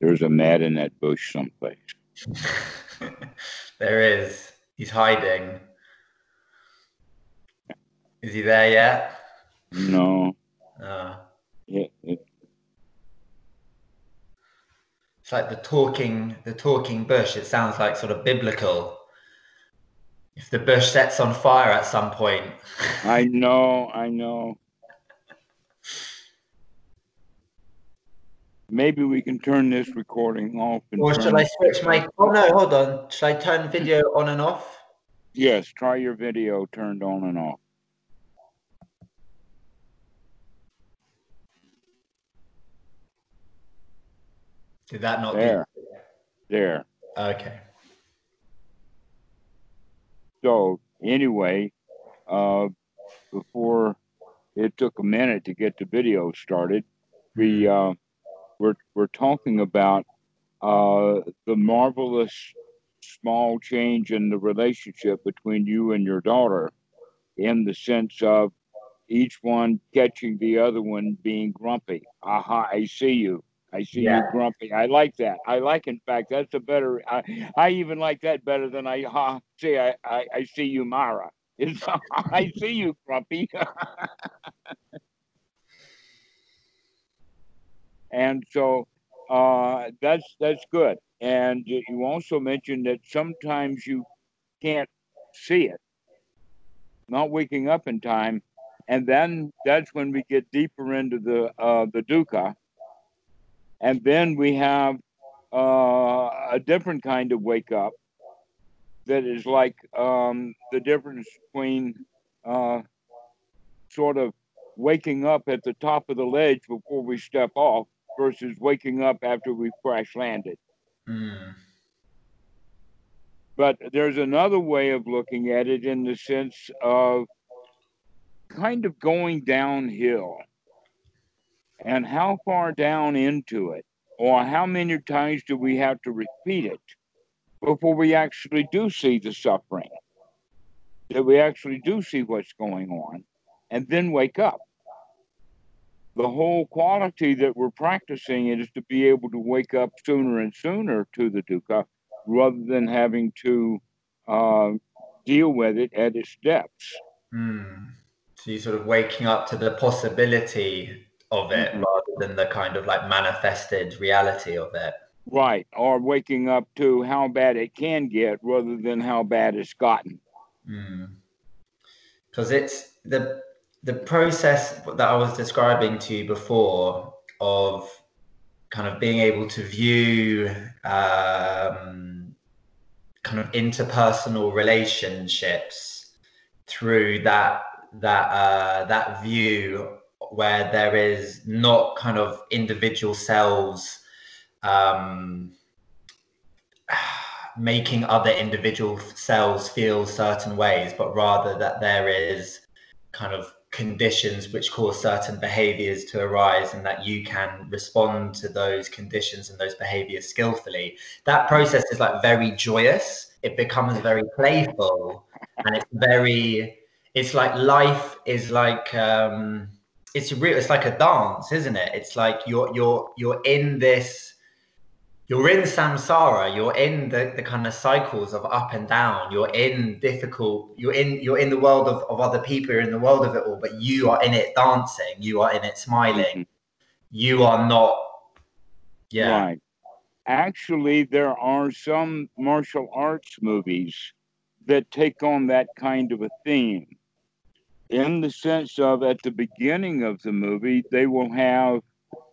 There's a Matt in that bush someplace. there is. He's hiding. Is he there yet? No. Uh, Yeah, it- it's like the talking, the talking bush. It sounds like sort of biblical. If the bush sets on fire at some point, I know, I know. Maybe we can turn this recording off. And or shall I switch my? Oh no, hold on. Shall I turn video on and off? Yes, try your video turned on and off. Did that not? There. There. Okay. So anyway, uh, before it took a minute to get the video started, we uh, we're we're talking about uh, the marvelous small change in the relationship between you and your daughter, in the sense of each one catching the other one being grumpy. Aha! I see you. I see Yeah. you grumpy. I like that. I like, in fact, that's a better. I, I even like that better than I ha, see. I, I, I see you, Mara. It's, I see you, grumpy. and so uh, that's that's good. And you also mentioned that sometimes you can't see it, not waking up in time, and then that's when we get deeper into the uh, the dukkha, and then we have uh, a different kind of wake up that is like um, the difference between uh, sort of waking up at the top of the ledge before we step off versus waking up after we've crash landed. Mm. But there's another way of looking at it in the sense of kind of going downhill and how far down into it, or how many times do we have to repeat it before we actually do see the suffering, that we actually do see what's going on, and then wake up. The whole quality that we're practicing is to be able to wake up sooner and sooner to the dukkha rather than having to uh, deal with it at its depths. Mm. So you're sort of waking up to the possibility of it Mhm. rather than the kind of like manifested reality of it. Right. Or waking up to how bad it can get rather than how bad it's gotten. Because it's the the process that I was describing to you before of kind of being able to view um, kind of interpersonal relationships through that that uh, that view where there is not kind of individual selves um, making other individual cells feel certain ways, but rather that there is kind of conditions which cause certain behaviors to arise and that you can respond to those conditions and those behaviors skillfully. That process is like very joyous. It becomes very playful and it's very, it's like life is like, um, it's real, it's like a dance, isn't it? It's like you're, you're, you're in this, you're in samsara you're in the, the kind of cycles of up and down you're in difficult you're in you're in the world of, of other people you're in the world of it all but you are in it dancing you are in it smiling you are not yeah Right. Actually, there are some martial arts movies that take on that kind of a theme. In the sense of at the beginning of the movie, they will have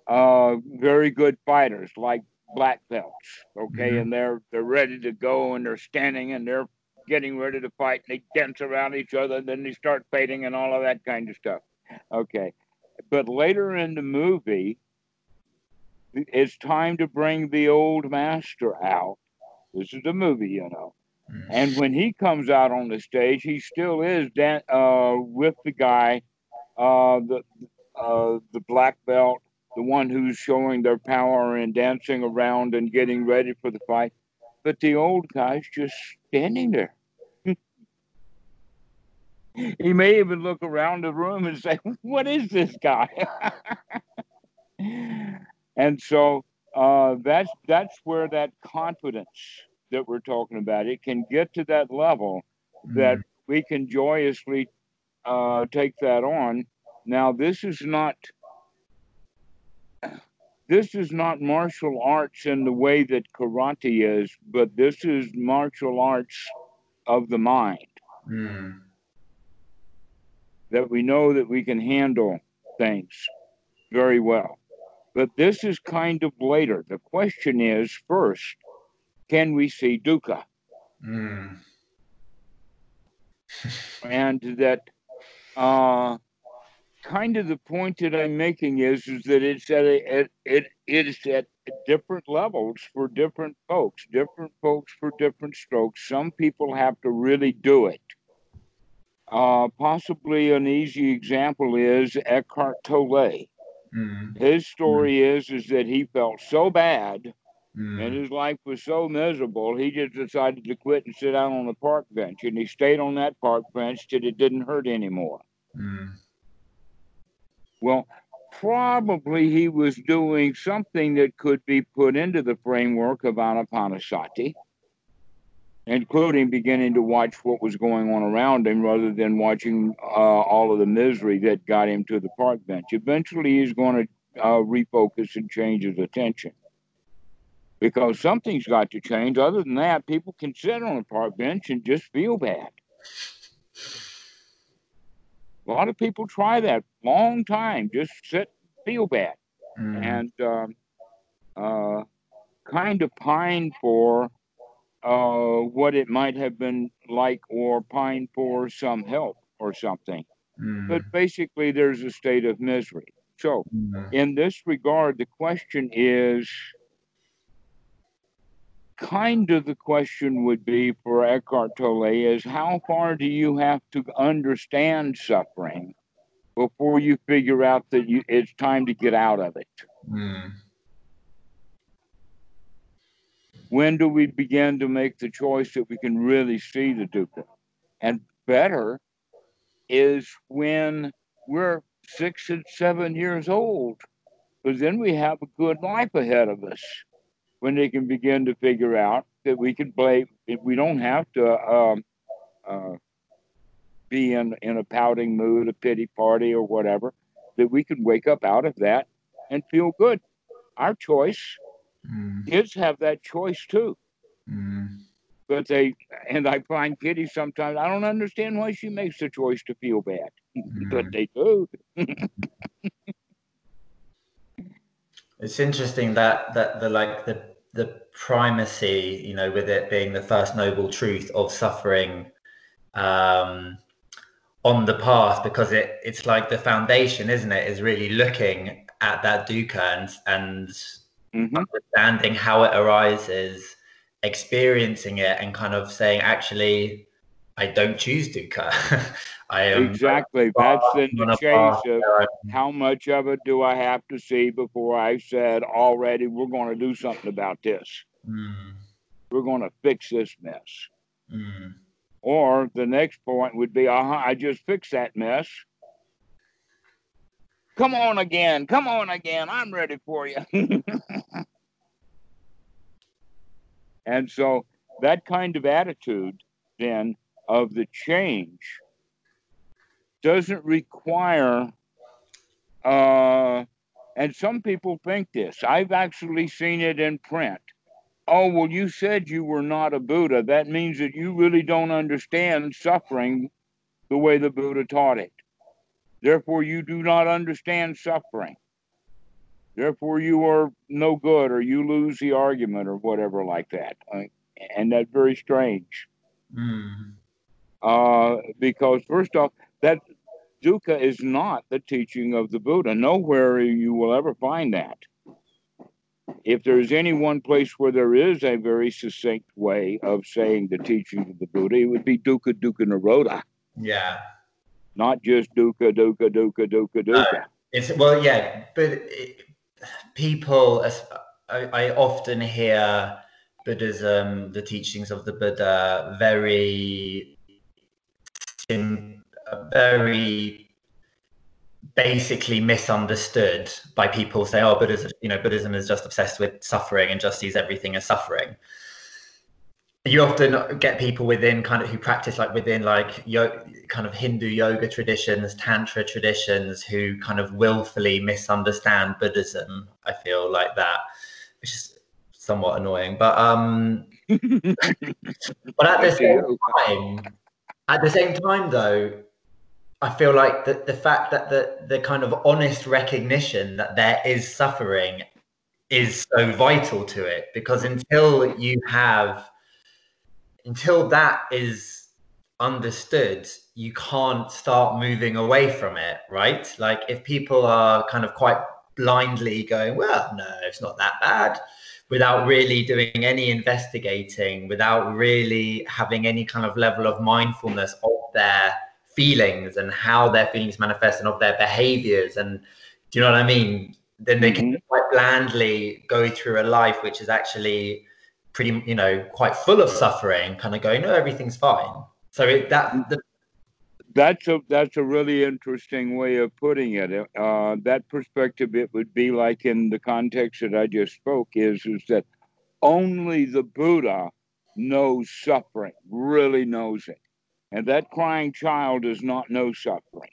uh, very good fighters like black belts, okay, Mhm. and they're they're ready to go and they're standing and they're getting ready to fight and they dance around each other and then they start fighting and all of that kind of stuff. Okay. But later in the movie, it's time to bring the old master out. This is a movie, you know. Mm. And when he comes out on the stage, he still is dan- uh, with the guy, uh, the uh, the black belt, the one who's showing their power and dancing around and getting ready for the fight. But the old guy's just standing there. he may even look around the room and say, "What is this guy?" and so uh, that's that's where that confidence that we're talking about it can get to that level mm. that we can joyously uh, take that on. Now, this is not this is not martial arts in the way that karate is, but this is martial arts of the mind. Mm. That we know that we can handle things very well. But this is kind of later. The question is first, can we see dukkha? Mm. and that uh, kind of the point that I'm making is is that it's at a, it it is at different levels for different folks, different folks for different strokes. Some people have to really do it. Uh, possibly an easy example is Eckhart Tolle. Mm. His story mm. is is that he felt so bad mm. and his life was so miserable, he just decided to quit and sit down on the park bench, and he stayed on that park bench till it didn't hurt anymore. Well, probably he was doing something that could be put into the framework of Anapanasati, including beginning to watch what was going on around him rather than watching uh, all of the misery that got him to the park bench. Eventually, he's going to uh, refocus and change his attention because something's got to change. Other than that, people can sit on a park bench and just feel bad. A lot of people try that long time, just sit, feel bad, mm. and um, uh, kind of pine for uh, what it might have been like, or pine for some help or something. Mm. But basically, there's a state of misery. So, mm. in this regard, the question is kind of the question would be for Eckhart Tolle is how far do you have to understand suffering before you figure out that you, it's time to get out of it? Mm. When do we begin to make the choice that we can really see the dukkha? And better is when we're six and seven years old, because then we have a good life ahead of us when they can begin to figure out that we can play. If we don't have to um, uh, be in in a pouting mood, a pity party, or whatever, that we can wake up out of that and feel good. Our choice. Mm. Kids have that choice too. Mm. But they and I find Kitty sometimes I don't understand why she makes the choice to feel bad, mm. but they do. It's interesting that that the like the the primacy, you know, with it being the first noble truth of suffering um, on the path, because it it's like the foundation, isn't it? Is really looking at that dukkha and and mm-hmm. understanding how it arises, experiencing it, and kind of saying, actually, I don't choose dukkha. I am exactly. That's in the chase of how much of it do I have to see before I said already we're going to do something about this. Mm. We're going to fix this mess. Mm. Or the next point would be, uh-huh, I just fixed that mess. Come on again. Come on again. I'm ready for you. and so that kind of attitude then of the change doesn't require uh, and some people think this. I've actually seen it in print. Oh well you said you were not a buddha. That means that you really don't understand suffering the way the buddha taught it. Therefore you do not understand suffering. Therefore you are no good or you lose the argument or whatever like that. And that's very strange. Mm. uh, because first off that dukkha is not the teaching of the Buddha. Nowhere you will ever find that. If there's any one place where there is a very succinct way of saying the teaching of the Buddha, it would be dukkha dukkha nirodha. Yeah. Not just dukkha dukkha dukkha dukkha dukkha. Uh, it's well, yeah, but it, people, I, I often hear Buddhism, the teachings of the Buddha, very very basically misunderstood by people say oh buddhism you know buddhism is just obsessed with suffering and just sees everything as suffering. You often get people within kind of who practice like within like yo- kind of hindu yoga traditions tantra traditions who kind of willfully misunderstand buddhism i feel like that which is somewhat annoying. But um but at the same time at the same time though I feel like the, the fact that the, the kind of honest recognition that there is suffering is so vital to it because until you have until that is understood you can't start moving away from it right? Like if people are kind of quite blindly going well no it's not that bad without really doing any investigating without really having any kind of level of mindfulness of their feelings and how their feelings manifest and of their behaviors. And do you know what i mean? Then they can mm-hmm. quite blandly go through a life which is actually pretty you know quite full of suffering kind of going no everything's fine. So it, that the, that's a that's a really interesting way of putting it. Uh, that perspective it would be like in the context that i just spoke is is that only the buddha knows suffering really knows it and that crying child does not know suffering.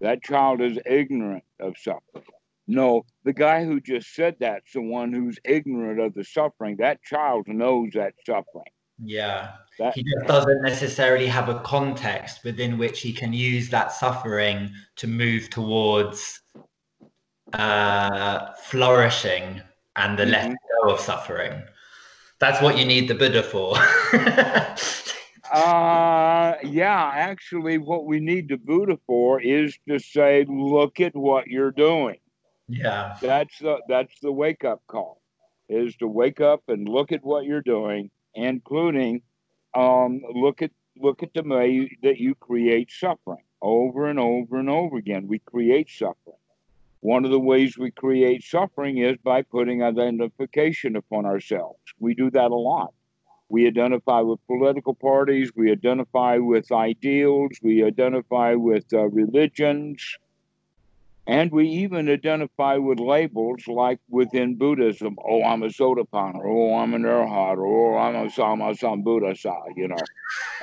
That child is ignorant of suffering. No, the guy who just said that's the one who's ignorant of the suffering. That child knows that suffering. Yeah. That, he just doesn't necessarily have a context within which he can use that suffering to move towards uh, flourishing and the mm-hmm. letting go of suffering. That's what you need the Buddha for. Uh, yeah, actually, what we need to Buddha for is to say, look at what you're doing. Yeah. That's the that's the wake up call. Is to wake up and look at what you're doing, including um, look at look at the way that you create suffering over and over and over again. We create suffering. One of the ways we create suffering is by putting identification upon ourselves. We do that a lot. We identify with political parties. We identify with ideals. We identify with uh, religions. And we even identify with labels like within Buddhism. Oh, I'm a Sotapanna. Oh, I'm an Arhat. Oh, I'm a Sama Sambuddhasa, you know.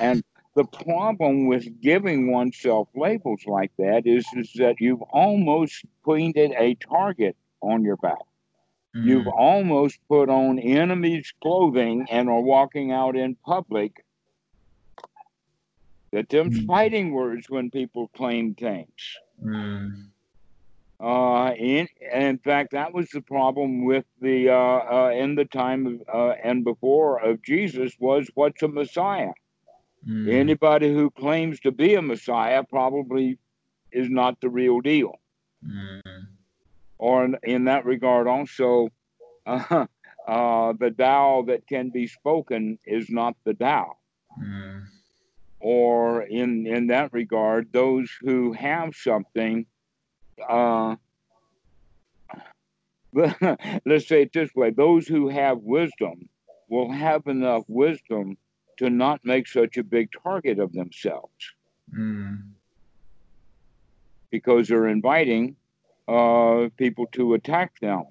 And the problem with giving oneself labels like that is, is that you've almost painted a target on your back. Mm. You've almost put on enemy's clothing and are walking out in public. That them's mm. fighting words when people claim things. Mm. Uh, in, in fact, that was the problem with the uh, uh, in the time of, uh, and before of Jesus was what's a Messiah. Mm. Anybody who claims to be a Messiah probably is not the real deal. Mm or in, that regard also uh, uh, the Tao that can be spoken is not the Tao. Mm. Or in in that regard, those who have something, uh, let's say it this way: those who have wisdom will have enough wisdom to not make such a big target of themselves, mm. because they're inviting uh, people to attack them.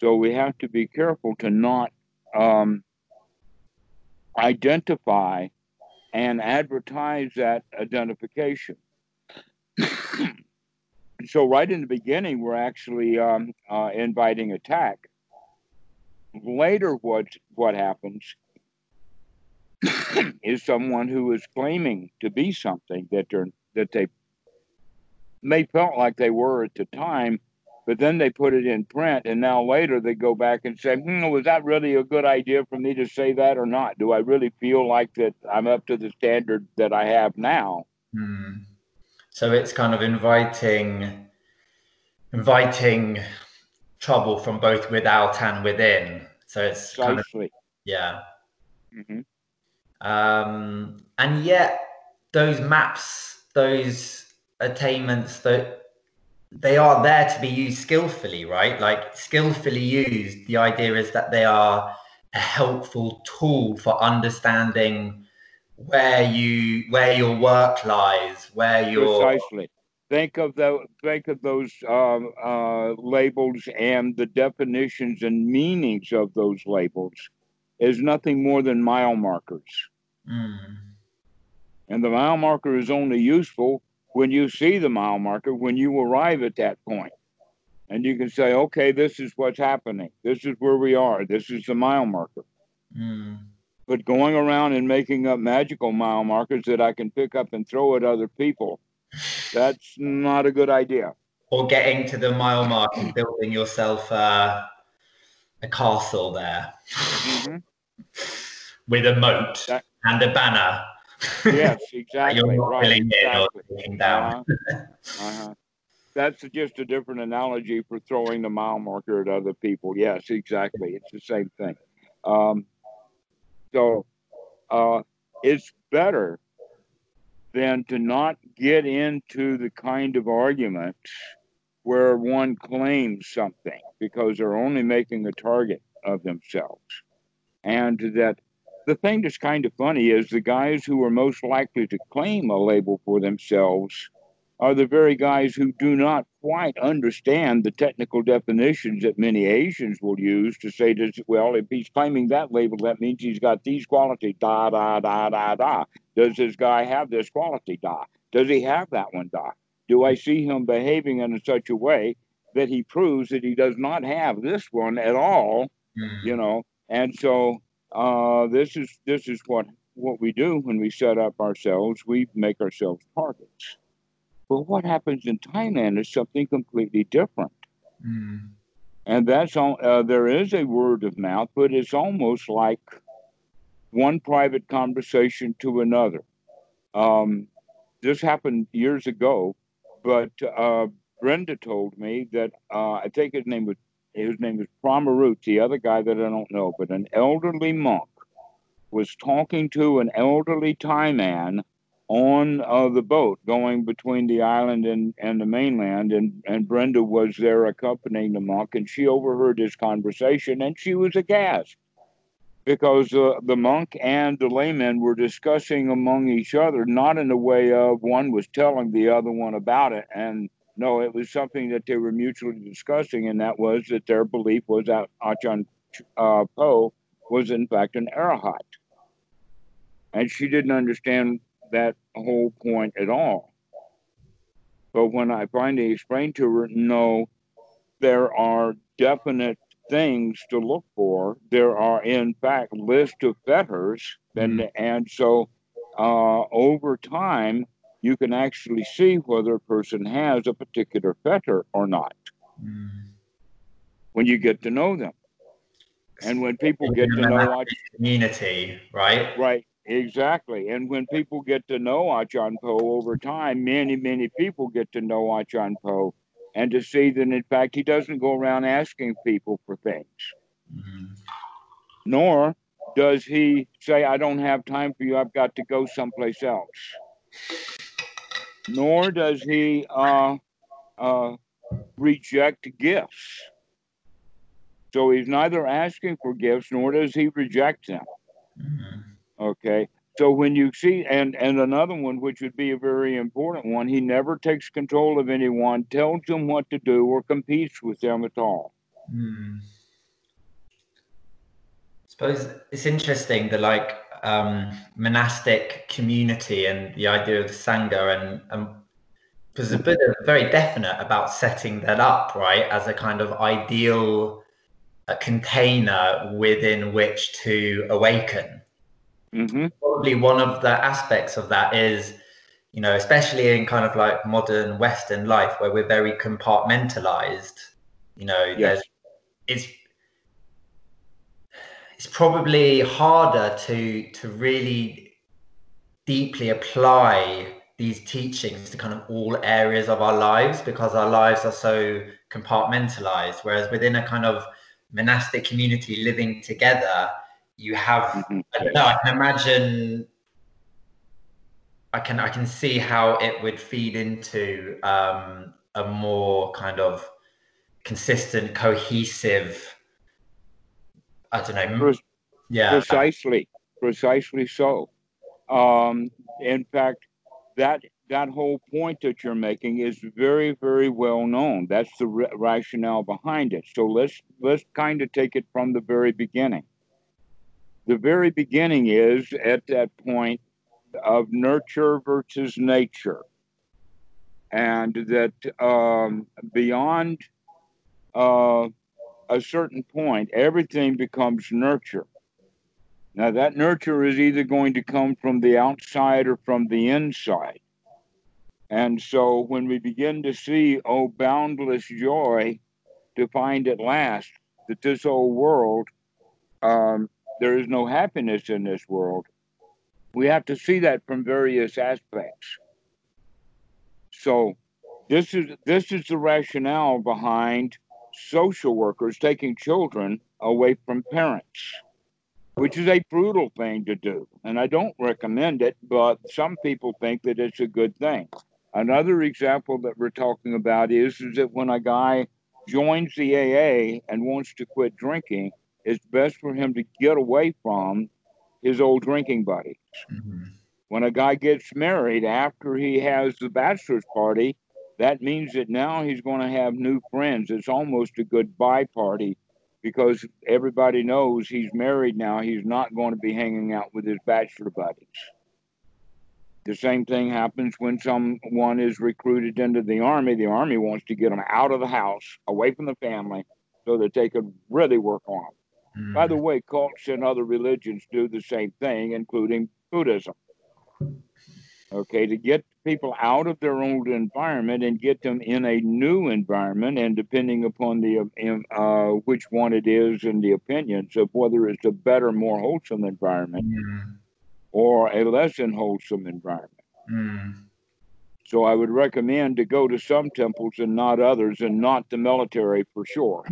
So we have to be careful to not um, identify and advertise that identification. so right in the beginning, we're actually um, uh, inviting attack. Later, what what happens is someone who is claiming to be something that they're that they may felt like they were at the time, but then they put it in print, and now later they go back and say, hmm, "Was that really a good idea for me to say that or not? Do I really feel like that I'm up to the standard that I have now?" Hmm. So it's kind of inviting, inviting trouble from both without and within. So it's kind of yeah. Mm-hmm. Um, and yet those maps, those attainments that they are there to be used skillfully, right? Like skillfully used, the idea is that they are a helpful tool for understanding where you where your work lies, where your precisely think of the think of those uh, uh, labels and the definitions and meanings of those labels is nothing more than mile markers. Mm. And the mile marker is only useful when you see the mile marker when you arrive at that. And you can say, okay, this is what's happening. This is where we are. This is the mile marker. Mm. But going around and making up magical mile markers that I can pick up and throw at other people that's not a good idea. Or getting to the mile mark and building yourself uh, a castle there mm-hmm. with a moat that, and a banner. Yes, exactly. right. Exactly. Uh-huh. uh-huh. That's just a different analogy for throwing the mile marker at other people. Yes, exactly. It's the same thing. Um, so uh, it's better than to not get into the kind of arguments where one claims something because they're only making a target of themselves. And that the thing that's kind of funny is the guys who are most likely to claim a label for themselves are the very guys who do not quite understand the technical definitions that many Asians will use to say, this, well, if he's claiming that label, that means he's got these qualities, da, da, da, da, da. Does this guy have this quality, da? Does he have that one, da? Do I see him behaving in such a way that he proves that he does not have this one at all? Mm. You know, and so uh, this is this is what what we do when we set up ourselves. We make ourselves targets. But what happens in Thailand is something completely different. Mm. And that's all, uh, there is a word of mouth, but it's almost like one private conversation to another. Um, this happened years ago, but uh, Brenda told me that uh, I think his name was his name is Pramarut, the other guy that I don't know, but an elderly monk was talking to an elderly Thai man on uh, the boat going between the island and, and the mainland. And, and Brenda was there accompanying the monk, and she overheard this conversation and she was aghast because uh, the monk and the layman were discussing among each other, not in the way of one was telling the other one about it. And no, it was something that they were mutually discussing, and that was that their belief was that Achan uh, Po was in fact an arahat. And she didn't understand that whole point at all. But when I finally explained to her, no, there are definite things to look for. There are, in fact, lists of fetters, and mm. and so uh, over time you can actually see whether a person has a particular fetter or not mm. when you get to know them. And when people get to know community, right? Right, Exactly. And when people get to know Achan Po over time, many, many people get to know Achan Po and to see that, in fact, he doesn't go around asking people for things. Mm-hmm. Nor does he say, I don't have time for you, I've got to go someplace else. Nor does he uh, uh, reject gifts. So he's neither asking for gifts nor does he reject them. Mm-hmm. Okay. So when you see, and and another one, which would be a very important one, he never takes control of anyone, tells them what to do, or competes with them at all. Hmm. I suppose it's interesting the like um, monastic community and the idea of the sangha, and and because a bit of very definite about setting that up, right, as a kind of ideal a container within which to awaken Mm-hmm. Probably one of the aspects of that is, you know, especially in kind of like modern Western life where we're very compartmentalized, you know, yes. there's it's it's probably harder to to really deeply apply these teachings to kind of all areas of our lives because our lives are so compartmentalized whereas within a kind of monastic community living together you have mm-hmm. I don't know, I can imagine I can I can see how it would feed into um, a more kind of consistent, cohesive I don't know. Pre- yeah. Precisely. Precisely so. Um, in fact, that that whole point that you're making is very, very well known. That's the r- rationale behind it. So let's let's kind of take it from the very beginning. The very beginning is at that point of nurture versus nature, and that um, beyond uh, a certain point, everything becomes nurture. Now, that nurture is either going to come from the outside or from the inside. And so when we begin to see, oh, boundless joy to find at last that this old world, um, there is no happiness in this world, we have to see that from various aspects. So this is this is the rationale behind social workers taking children away from parents, which is a brutal thing to do. And I don't recommend it, but some people think that it's a good thing. Another example that we're talking about is, is that when a guy joins the AA and wants to quit drinking, it's best for him to get away from his old drinking buddies. Mm-hmm. When a guy gets married after he has the bachelor's party, that means that now he's going to have new friends. It's almost a goodbye party because everybody knows he's married now. He's not going to be hanging out with his bachelor buddies. The same thing happens when someone is recruited into the army. The army wants to get them out of the house, away from the family, so that they can really work on them. Mm. By the way, cults and other religions do the same thing, including Buddhism. Okay, to get people out of their old environment and get them in a new environment, and depending upon the uh, which one it is and the opinions of whether it's a better, more wholesome environment. Mm or a less than wholesome environment. Mm. So I would recommend to go to some temples and not others, and not the military for sure.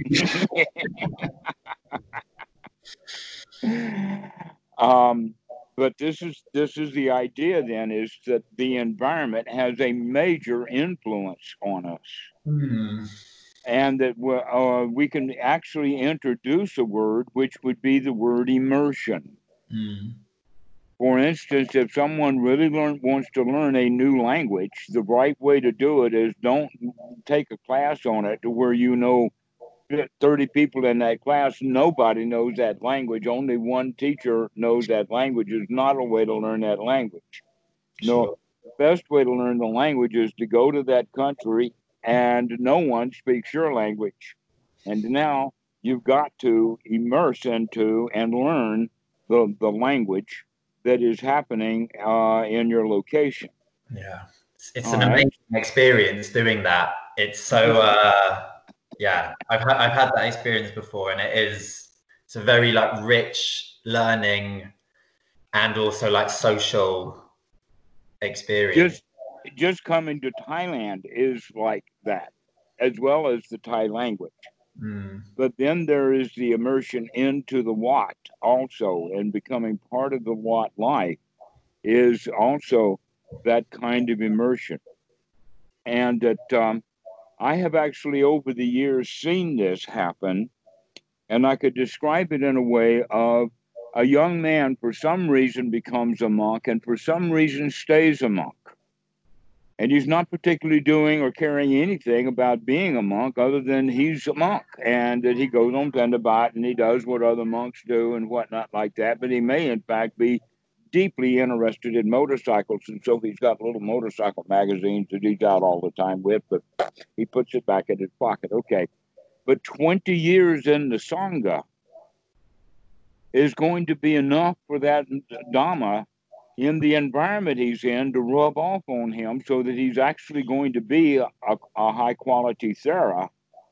um, but this is this is the idea. Then is that the environment has a major influence on us, mm. and that uh, we can actually introduce a word which would be the word immersion. Mm. For instance, if someone really learn, wants to learn a new language, the right way to do it is don't take a class on it to where you know 30 people in that class, nobody knows that language. Only one teacher knows that language is not a way to learn that language. No, the best way to learn the language is to go to that country and no one speaks your language. And now you've got to immerse into and learn the, the language that is happening uh, in your location. Yeah, it's, it's an right. amazing experience doing that. It's so uh, yeah, I've had I've had that experience before, and it is it's a very like rich learning and also like social experience. Just just coming to Thailand is like that, as well as the Thai language. Mm. But then there is the immersion into the Wat also, and becoming part of the Wat life is also that kind of immersion. And that um, I have actually over the years seen this happen, and I could describe it in a way of a young man for some reason becomes a monk and for some reason stays a monk and he's not particularly doing or caring anything about being a monk other than he's a monk and that he goes on Tendabat and he does what other monks do and whatnot like that. But he may, in fact, be deeply interested in motorcycles. And so he's got little motorcycle magazines that he's out all the time with, but he puts it back in his pocket. Okay. But 20 years in the Sangha is going to be enough for that Dhamma in the environment he's in to rub off on him so that he's actually going to be a, a high quality Thera,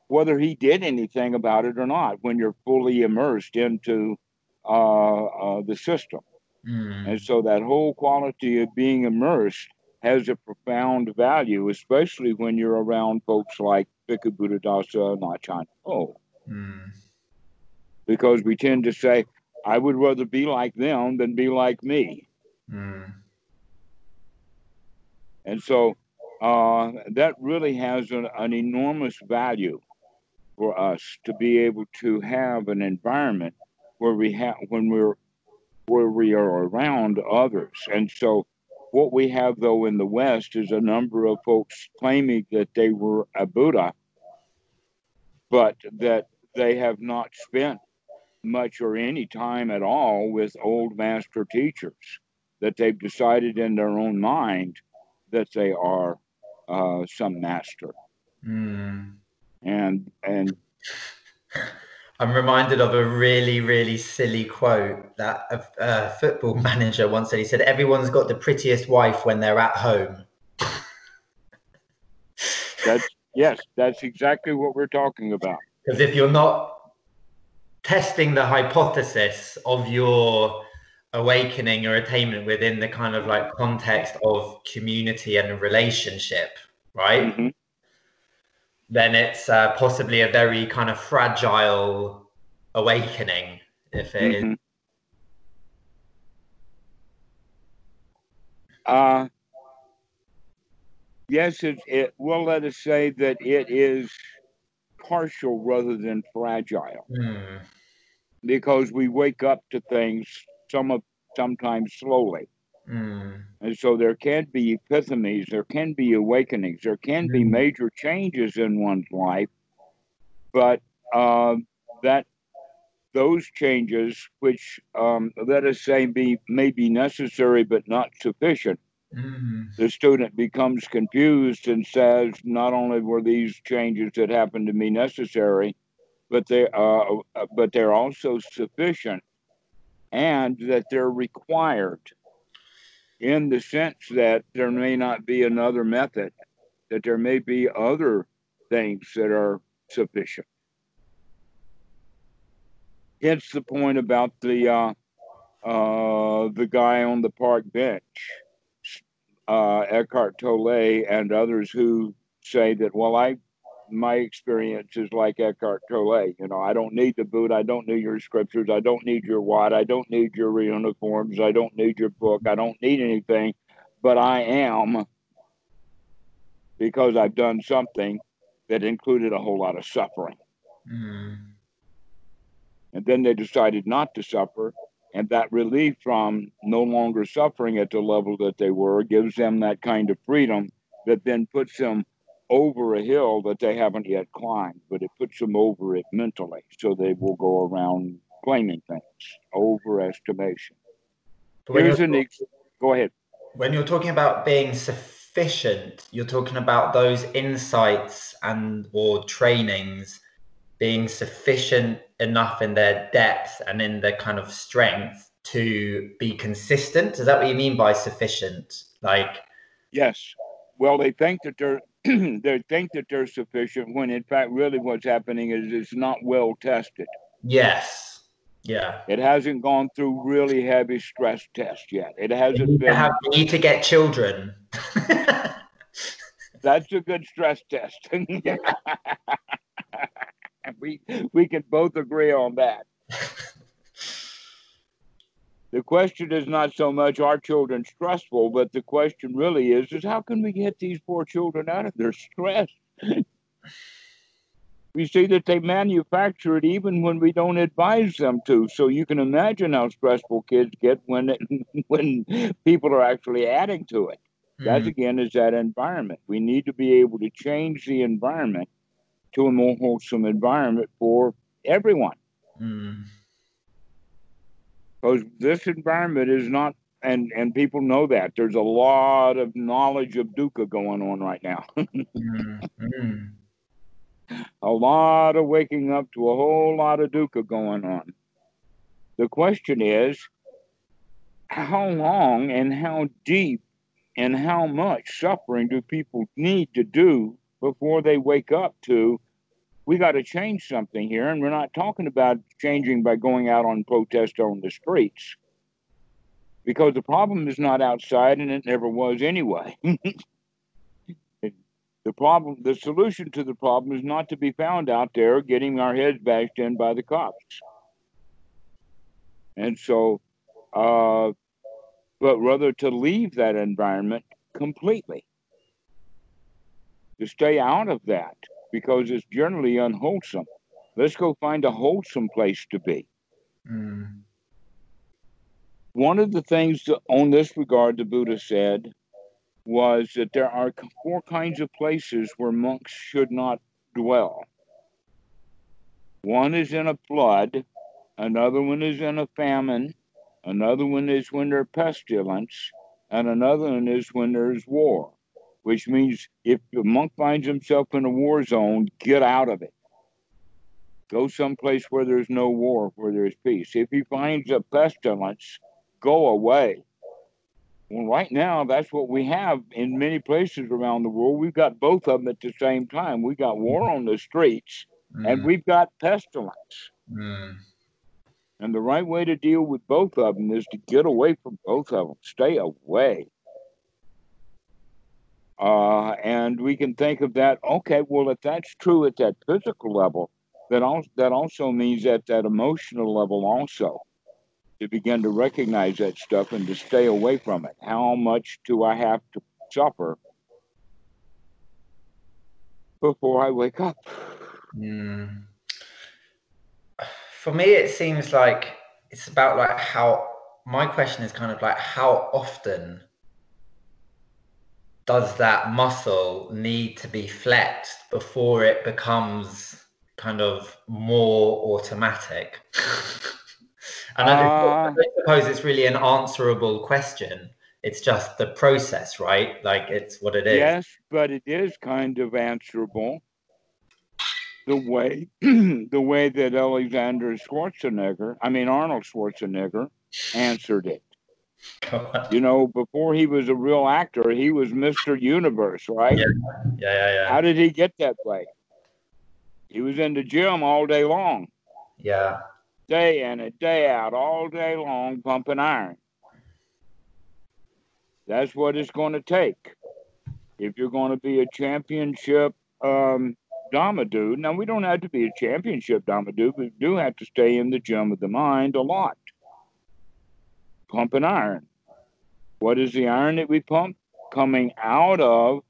whether he did anything about it or not, when you're fully immersed into uh, uh, the system. Mm. And so that whole quality of being immersed has a profound value, especially when you're around folks like Bhikkhu Buddhadasa, Nachan Oh. Mm. Because we tend to say, I would rather be like them than be like me. Mm. And so uh, that really has an, an enormous value for us to be able to have an environment where we have when we're where we are around others. And so What we have, though, in the West is a number of folks claiming that they were a Buddha, but that they have not spent much or any time at all with old master teachers, that they've decided in their own mind that they are uh, some master. Mm. And, and, I'm reminded of a really, really silly quote that a, a football manager once said. He said, "Everyone's got the prettiest wife when they're at home." that's yes, that's exactly what we're talking about. Because if you're not testing the hypothesis of your awakening or attainment within the kind of like context of community and relationship, right? Mm-hmm. Then it's uh, possibly a very kind of fragile awakening if it mm-hmm. is. Uh, yes, it, it will let us say that it is partial rather than fragile. Mm. Because we wake up to things some of sometimes slowly. Mm. And so there can be epiphanies, there can be awakenings, there can mm. be major changes in one's life, but uh, that those changes, which um, let us say be may be necessary but not sufficient, Mm-hmm. The student becomes confused and says, not only were these changes that happened to me necessary, but they uh, but they're also sufficient, and that they're required. In the sense that there may not be another method, that there may be other things that are sufficient. Hence the point about the uh, uh, the guy on the park bench uh, Eckhart Tolle and others who say that, well, I my experience is like Eckhart Tolle. You know, I don't need the boot. I don't need your scriptures. I don't need your what. I don't need your uniforms. I don't need your book. I don't need anything. But I am because I've done something that included a whole lot of suffering. Mm. And then they decided not to suffer and that relief from no longer suffering at the level that they were gives them that kind of freedom that then puts them over a hill that they haven't yet climbed, but it puts them over it mentally. So they will go around claiming things, overestimation. Here's an ex- go ahead. When you're talking about being sufficient, you're talking about those insights and or trainings being sufficient enough in their depth and in their kind of strength to be consistent. Is that what you mean by sufficient? Like, yes. Well, they think that they're they think that they're sufficient when in fact really what's happening is it's not well tested. Yes. Yeah. It hasn't gone through really heavy stress test yet. It hasn't you been. Have, you need to get children. That's a good stress test. we we can both agree on that. The question is not so much are children stressful, but the question really is is how can we get these poor children out of their stress? we see that they manufacture it even when we don't advise them to. So you can imagine how stressful kids get when it, when people are actually adding to it. Mm-hmm. That again is that environment. We need to be able to change the environment to a more wholesome environment for everyone. Mm. Because this environment is not, and and people know that there's a lot of knowledge of dukkha going on right now. mm. A lot of waking up to a whole lot of dukkha going on. The question is, how long and how deep and how much suffering do people need to do before they wake up to we got to change something here. And we're not talking about changing by going out on protest on the streets because the problem is not outside and it never was anyway. the problem, the solution to the problem is not to be found out there getting our heads bashed in by the cops. And so, uh, but rather to leave that environment completely, to stay out of that because it's generally unwholesome. Let's go find a wholesome place to be. Mm. one of the things on this regard the Buddha said was that there are four kinds of places where monks should not dwell. One is in a flood, another one is in a famine, another one is when there's pestilence, and another one is when there's war, which means if the monk finds himself in a war zone, get out of it. Go someplace where there's no war, where there's peace. If he finds a pestilence, go away. Well, right now, that's what we have in many places around the world. We've got both of them at the same time. We've got war on the streets mm. and we've got pestilence. Mm. And the right way to deal with both of them is to get away from both of them, stay away. Uh, and we can think of that, okay, well, if that's true at that physical level, that, also, that also means at that emotional level also to begin to recognize that stuff and to stay away from it. How much do I have to suffer before I wake up? Mm. For me, it seems like it's about like how my question is kind of like how often does that muscle need to be flexed before it becomes kind of more automatic? And I, uh, I suppose it's really an answerable question. It's just the process, right? Like it's what it is. Yes, but it is kind of answerable. The way the way that Alexander Schwarzenegger, I mean Arnold Schwarzenegger, answered it. You know, before he was a real actor, he was Mr. Universe, right? Yeah. yeah, yeah, yeah. How did he get that way? He was in the gym all day long. Yeah day in and day out, all day long, pumping iron. That's what it's going to take. If you're going to be a championship um, Dharma dude, now we don't have to be a championship Dharma dude, we do have to stay in the gym of the mind a lot. Pumping iron. What is the iron that we pump? Coming out of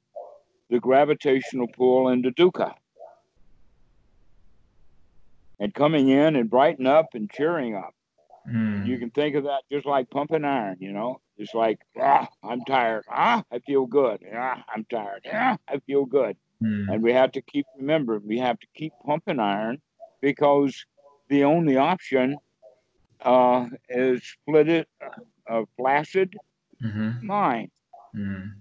the gravitational pull into dukkha and coming in and brighten up and cheering up. Mm. You can think of that just like pumping iron, you know. It's like, ah, I'm tired. Ah, I feel good. Ah, I'm tired. Ah, I feel good. Mm. And we have to keep remembering, we have to keep pumping iron because the only option uh, is split it, uh, flaccid mm-hmm. mind. Mm.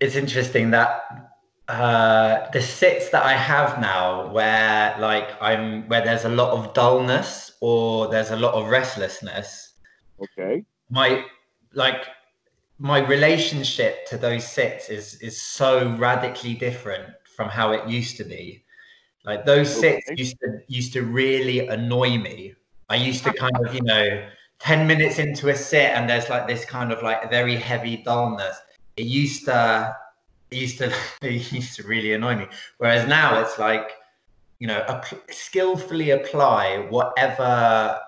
It's interesting that uh, the sits that I have now, where like I'm, where there's a lot of dullness or there's a lot of restlessness. Okay. My like my relationship to those sits is is so radically different from how it used to be. Like those sits okay. used to used to really annoy me. I used to kind of, you know, 10 minutes into a sit and there's like this kind of like very heavy dullness. It used to it used to it used to really annoy me. Whereas now it's like, you know, skillfully apply whatever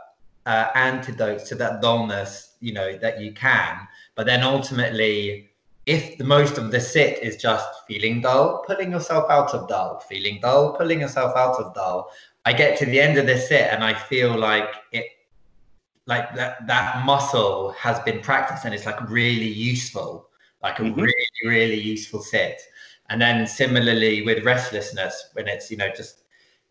uh, antidotes to that dullness, you know, that you can. But then ultimately, if the most of the sit is just feeling dull, pulling yourself out of dull, feeling dull, pulling yourself out of dull, I get to the end of the sit and I feel like it like that that muscle has been practiced and it's like really useful like a mm-hmm. really, really useful sit. And then similarly with restlessness, when it's, you know, just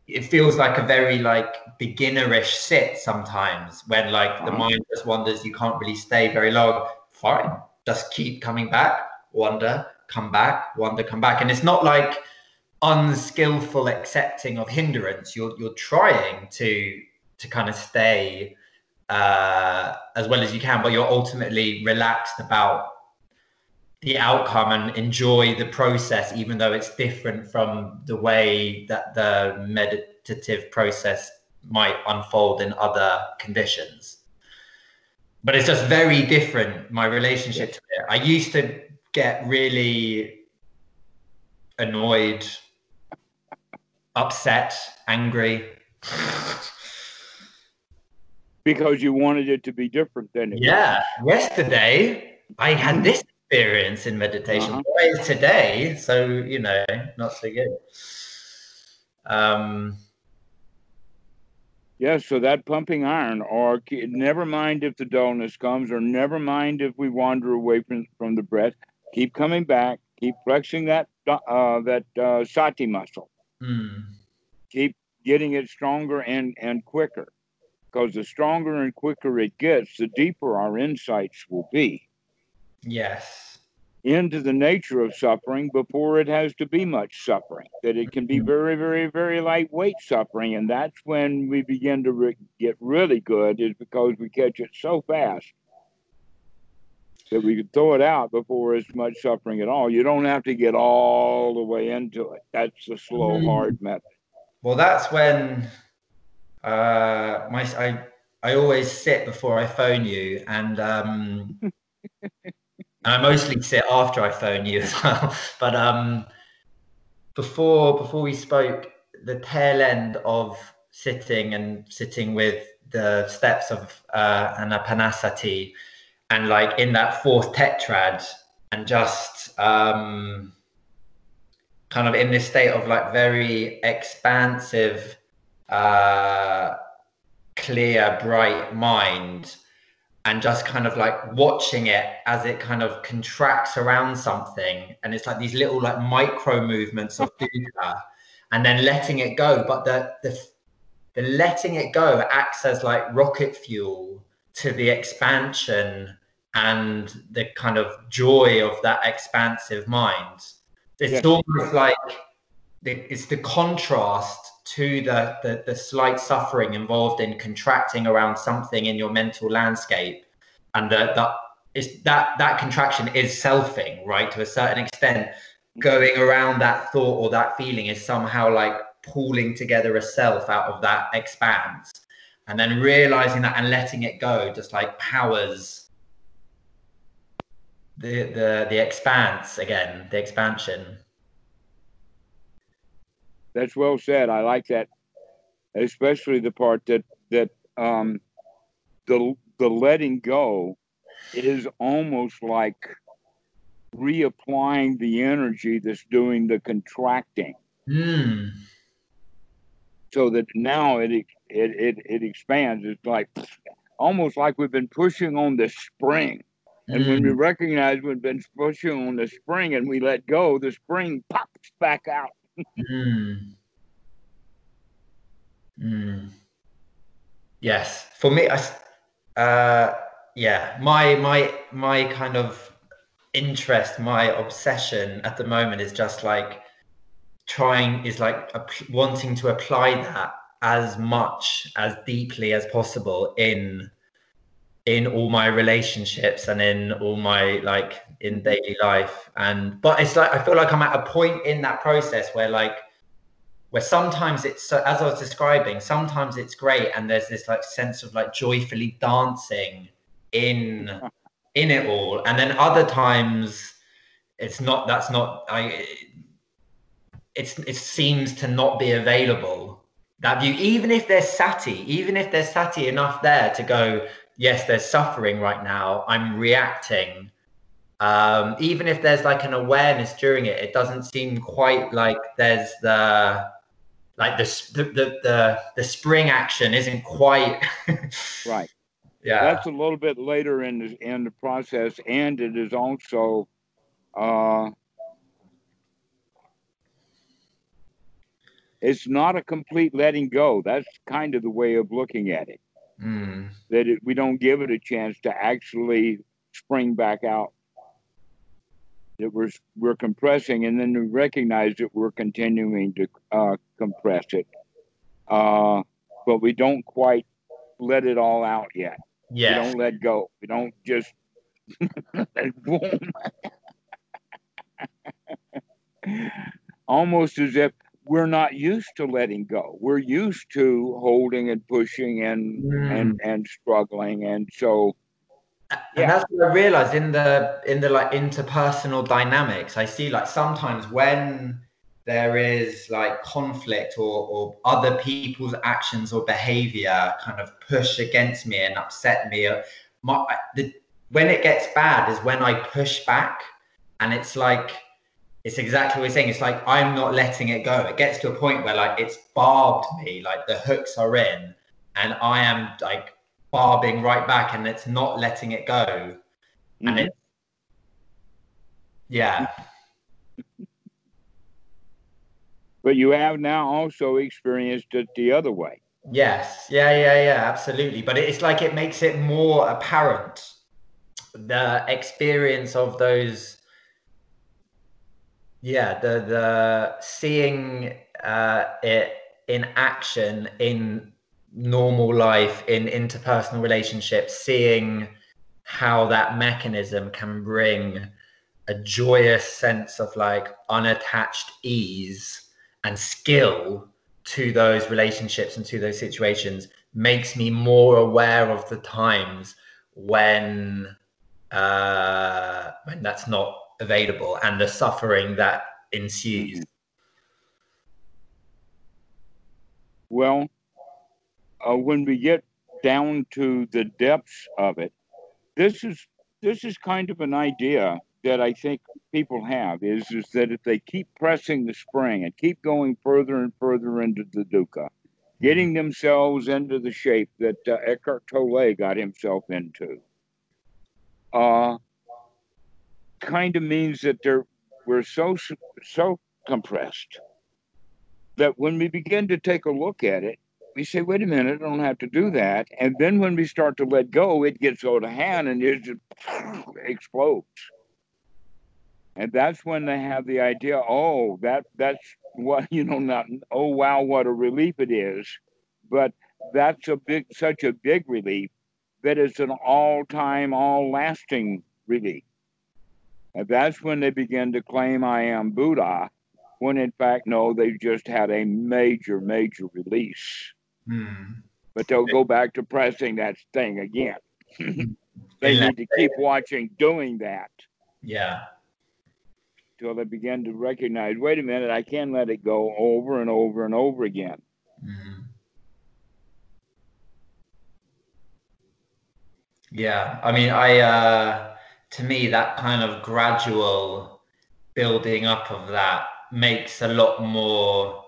it feels like a very like beginnerish sit sometimes when like the mind just wanders, you can't really stay very long. Fine. Just keep coming back, wander, come back, wander, come back. And it's not like unskillful accepting of hindrance. You're you're trying to to kind of stay uh, as well as you can, but you're ultimately relaxed about the outcome and enjoy the process, even though it's different from the way that the meditative process might unfold in other conditions. But it's just very different, my relationship to it. I used to get really annoyed, upset, angry. because you wanted it to be different than it yeah was. yesterday i had this experience in meditation. Uh-huh. today, so you know, not so good. Um, Yes, so that pumping iron, or never mind if the dullness comes, or never mind if we wander away from, from the breath. Keep coming back. Keep flexing that uh, that uh, sati muscle. Mm. Keep getting it stronger and and quicker, because the stronger and quicker it gets, the deeper our insights will be. Yes into the nature of suffering before it has to be much suffering. That it can be mm-hmm. very, very, very lightweight suffering. And that's when we begin to re- get really good, is because we catch it so fast that we can throw it out before it's much suffering at all. You don't have to get all the way into it. That's the slow, mm-hmm. hard method. Well, that's when uh, my I I always sit before I phone you, and um, I mostly sit after I phone you as well. But um, before before we spoke, the tail end of sitting and sitting with the steps of uh, Anapanasati, and like in that fourth tetrad, and just um, kind of in this state of like very expansive, uh, clear, bright mind and just kind of like watching it as it kind of contracts around something and it's like these little like micro movements of dukkha and then letting it go. But the the the letting it go acts as like rocket fuel to the expansion and the kind of joy of that expansive mind. It's almost like the, it's the contrast to the, the, the slight suffering involved in contracting around something in your mental landscape. And that that is that that contraction is selfing right to a certain extent. Going around that thought or that feeling is somehow like pulling together a self out of that expanse. And then realizing that and letting it go just like powers the the the expanse again the expansion that's well said. I like that, especially the part that that um, the the letting go is almost like reapplying the energy that's doing the contracting. Mm. So that now it, it it it expands. It's like almost like we've been pushing on the spring. And mm. when we hmm. recognize we've been pushing on the spring and we let go, the spring pops back out mm. Mm. Yes, for me, I, uh, yeah, my my my kind of interest, my obsession at the moment is just like trying is like wanting to apply that as much as deeply as possible in in all my relationships and in all my like in mm-hmm. daily life. And but it's like i feel like i'm at a point in that process where like where sometimes it's so as i was describing sometimes it's great and there's this like sense of like joyfully dancing in mm-hmm. in it all. And then other times it's not that's not i it's it seems to not be available. That view even if there's sati even if there's sati enough there to go yes, there's suffering right now. I'm reacting. Um, even if there's like an awareness during it, it doesn't seem quite like there's the like the the the the, the spring action isn't quite right. Yeah, that's a little bit later in the in the process, and it is also. Uh, it's not a complete letting go. That's kind of the way of looking at it. Mm. that it, we don't give it a chance to actually spring back out. That we're we're compressing, and then we recognize that we're continuing to uh, compress it, uh, but we don't quite let it all out yet. Yeah, we don't let go. We don't just boom. Almost as if we're not used to letting go. We're used to holding and pushing and mm. and and struggling, and so. Yeah. And that's what I realized in the in the like interpersonal dynamics. I see like sometimes when there is like conflict or, or other people's actions or behavior kind of push against me and upset me. Uh, my, the, when it gets bad is when I push back, and it's like it's exactly what you're saying. It's like I'm not letting it go. It gets to a point where like it's barbed me, like the hooks are in, and I am like barbing right back and it's not letting it go. Mm-hmm. And it, yeah. but you have now also experienced it the other way. Yes. Yeah, yeah, yeah, absolutely. But it's like it makes it more apparent the experience of those yeah the the seeing uh, it in action in normal life in interpersonal relationships seeing how that mechanism can bring a joyous sense of like unattached ease and skill to those relationships and to those situations makes me more aware of the times when uh, when that's not available and the suffering that ensues. Well, uh, when we get down to the depths of it, this is this is kind of an idea that I think people have is is that if they keep pressing the spring and keep going further and further into the dukkha, getting themselves into the shape that uh, Eckhart Tolle got himself into, uh, kind of means that they're we're so so compressed that when we begin to take a look at it, we say, wait a minute, I don't have to do that. And then when we start to let go, it gets out of hand and it just explodes. And that's when they have the idea, oh, that that's what you know, not oh wow, what a relief it is. But that's a big such a big relief that it's an all-time, all-lasting relief. And that's when they begin to claim I am Buddha, when in fact, no, they just had a major, major release. Hmm. But they'll go back to pressing that thing again. they need to keep watching doing that. Yeah. Till they begin to recognize, wait a minute, I can't let it go over and over and over again. Mm-hmm. Yeah, I mean, I uh, to me that kind of gradual building up of that makes a lot more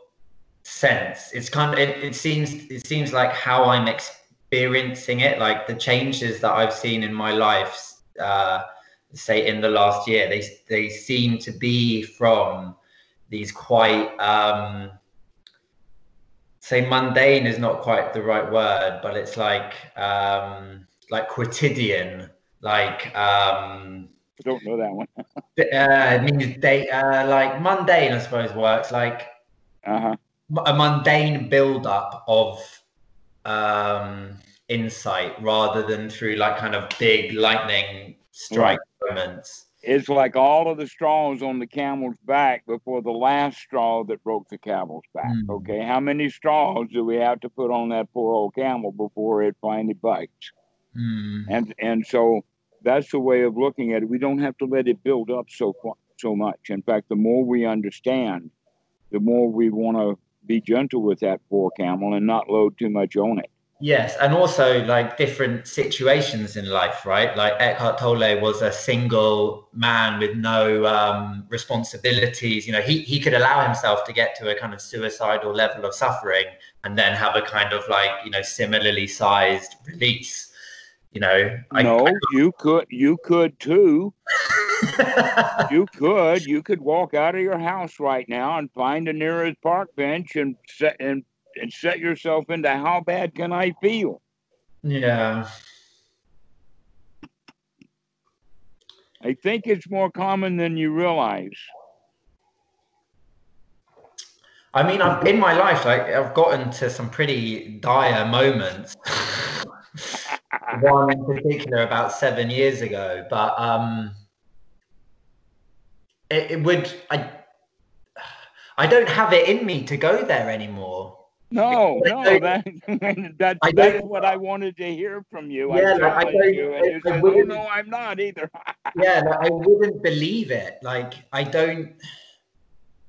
sense. It's kind of it, it seems it seems like how I'm experiencing it, like the changes that I've seen in my life, uh, say in the last year, they they seem to be from these quite um, say mundane is not quite the right word, but it's like um, like quotidian, like um, I don't know that one. uh, it means day, uh, like mundane, I suppose works like uh-huh. a mundane build up of um, insight rather than through like kind of big lightning strike right. moments. It's like all of the straws on the camel's back before the last straw that broke the camel's back. Mm. Okay, how many straws do we have to put on that poor old camel before it finally bites? Mm. And and so that's the way of looking at it. We don't have to let it build up so so much. In fact, the more we understand, the more we want to be gentle with that poor camel and not load too much on it. Yes, and also like different situations in life, right? Like Eckhart Tolle was a single man with no um, responsibilities. You know, he he could allow himself to get to a kind of suicidal level of suffering and then have a kind of like you know similarly sized release you know I, no I, you could you could too. You could you could walk out of your house right now and find the nearest park bench and set and, and set yourself into how bad can i feel? Yeah. I think it's more common than you realize. I mean, I've in my life, like I've gotten to some pretty dire moments. one in particular about seven years ago, but um, it, it, would I. I don't have it in me to go there anymore. No, no, that, that that's what I wanted to hear from you. Yeah, I, like, I don't, you, you said, oh, no, I'm not either. yeah, like, I wouldn't believe it. Like, I don't.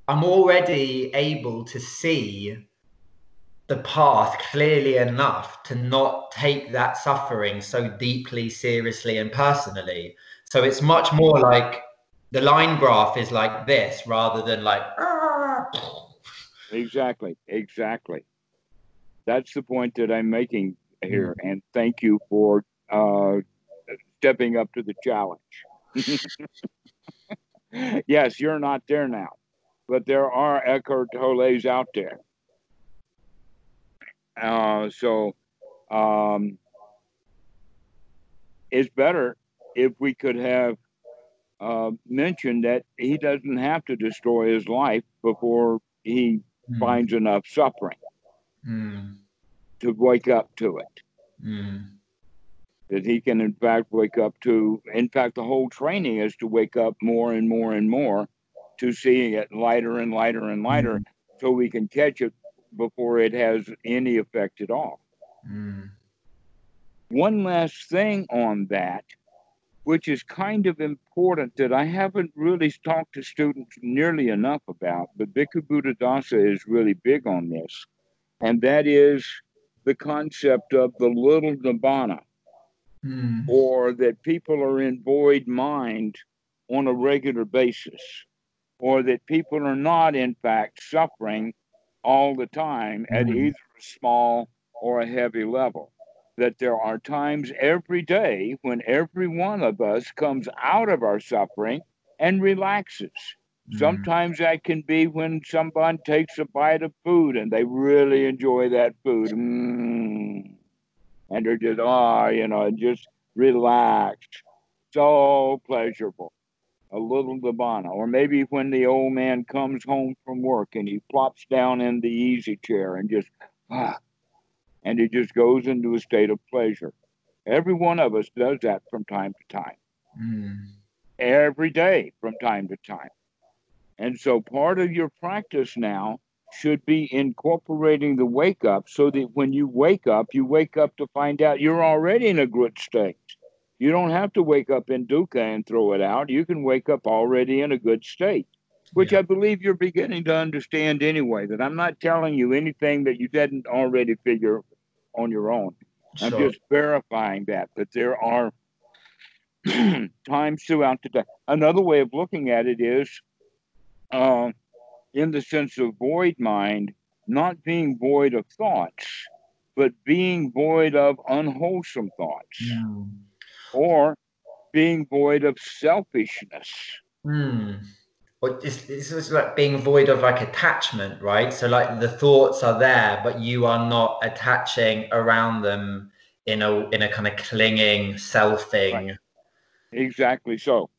I'm already able to see the path clearly enough to not take that suffering so deeply, seriously, and personally. So it's much more like the line graph is like this rather than like. Exactly, exactly. That's the point that I'm making here. Mm. And thank you for uh, stepping up to the challenge. yes, you're not there now, but there are Eckhart Tolle's out there. Uh, so um, it's better if we could have uh, mentioned that he doesn't have to destroy his life before he mm. finds enough suffering mm. to wake up to it. Mm. That he can, in fact, wake up to. In fact, the whole training is to wake up more and more and more to seeing it lighter and lighter and lighter hmm. so we can catch it before it has any effect at all. Hmm. One last thing on that, which is kind of important that I haven't really talked to students nearly enough about, but Bhikkhu Buddhadasa is really big on this, and that is the concept of the little nibbana, mm. or that people are in void mind on a regular basis, or that people are not, in fact, suffering all the time at hmm. either a small or a heavy level that there are times every day when every one of us comes out of our suffering and relaxes. Mm-hmm. Sometimes that can be when someone takes a bite of food and they really enjoy that food. Mm. And they're just, oh, you know, just relaxed. So pleasurable. A little nibbana. Or maybe when the old man comes home from work and he plops down in the easy chair and just, ah, and he just goes into a state of pleasure. Every one of us does that from time to time. Mm. Every day from time to time. And so part of your practice now should be incorporating the wake up so that when you wake up, you wake up to find out you're already in a good state. You don't have to wake up in dukkha and throw it out. You can wake up already in a good state, which yeah. I believe you're beginning to understand anyway. That I'm not telling you anything that you didn't already figure on your own. I'm just verifying that that there are times throughout the day. Another way of looking at it is, uh, in the sense of void mind, not being void of thoughts, but being void of unwholesome thoughts, mm. Or being void of selfishness. Mm or it's, it's like being void of like attachment, right? So like the thoughts are there, but you are not attaching around them in a in a kind of clinging, selfing. Right. Exactly so.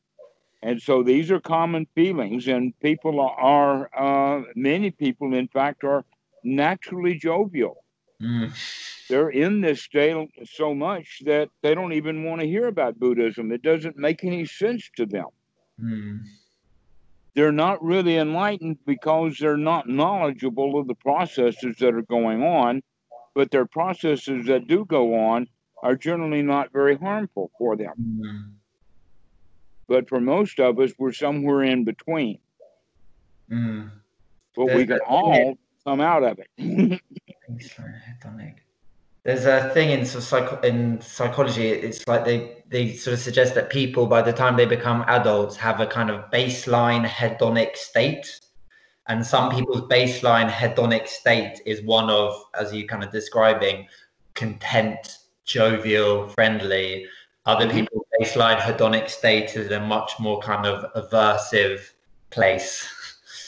And so these are common feelings, and people are, uh, many people, in fact, are naturally jovial. Mm. They're in this state so much that they don't even want to hear about Buddhism. It doesn't make any sense to them. Mm they're not really enlightened because they're not knowledgeable of the processes that are going on, but their processes that do go on are generally not very harmful for them. Mm-hmm. But for most of us, we're somewhere in between. Mm-hmm. But we can all come out of it. There's a thing in psych- in psychology. It's like they they sort of suggest that people, by the time they become adults, have a kind of baseline hedonic state, and some people's baseline hedonic state is one of, as you kind of describing, content, jovial, friendly. Other mm-hmm. people's baseline hedonic state is a much more kind of aversive place.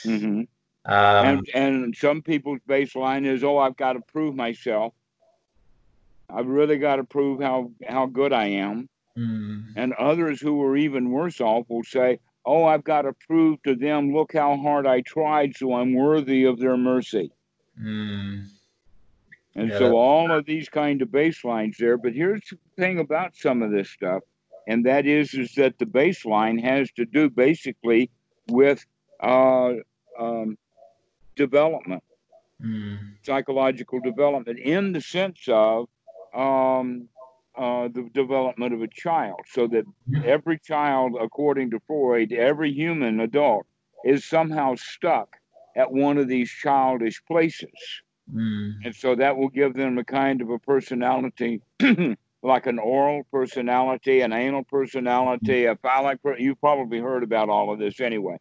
Mm-hmm. Um, and, and some people's baseline is, oh, I've got to prove myself. I've really got to prove how how good I am. Mm. And others who are even worse off will say, "Oh, I've got to prove to them, look how hard I tried, so I'm worthy of their mercy." Mm. And yeah, so all of these kind of baselines there. But here's the thing about some of this stuff, and that is is that the baseline has to do basically with uh, um, development, mm. psychological development, in the sense of um, uh, the development of a child, so that every child, according to Freud, every human adult is somehow stuck at one of these childish places. Mm. And so that will give them a kind of a personality, like an oral personality, an anal personality, a phallic. Per- You've probably heard about all of this anyway.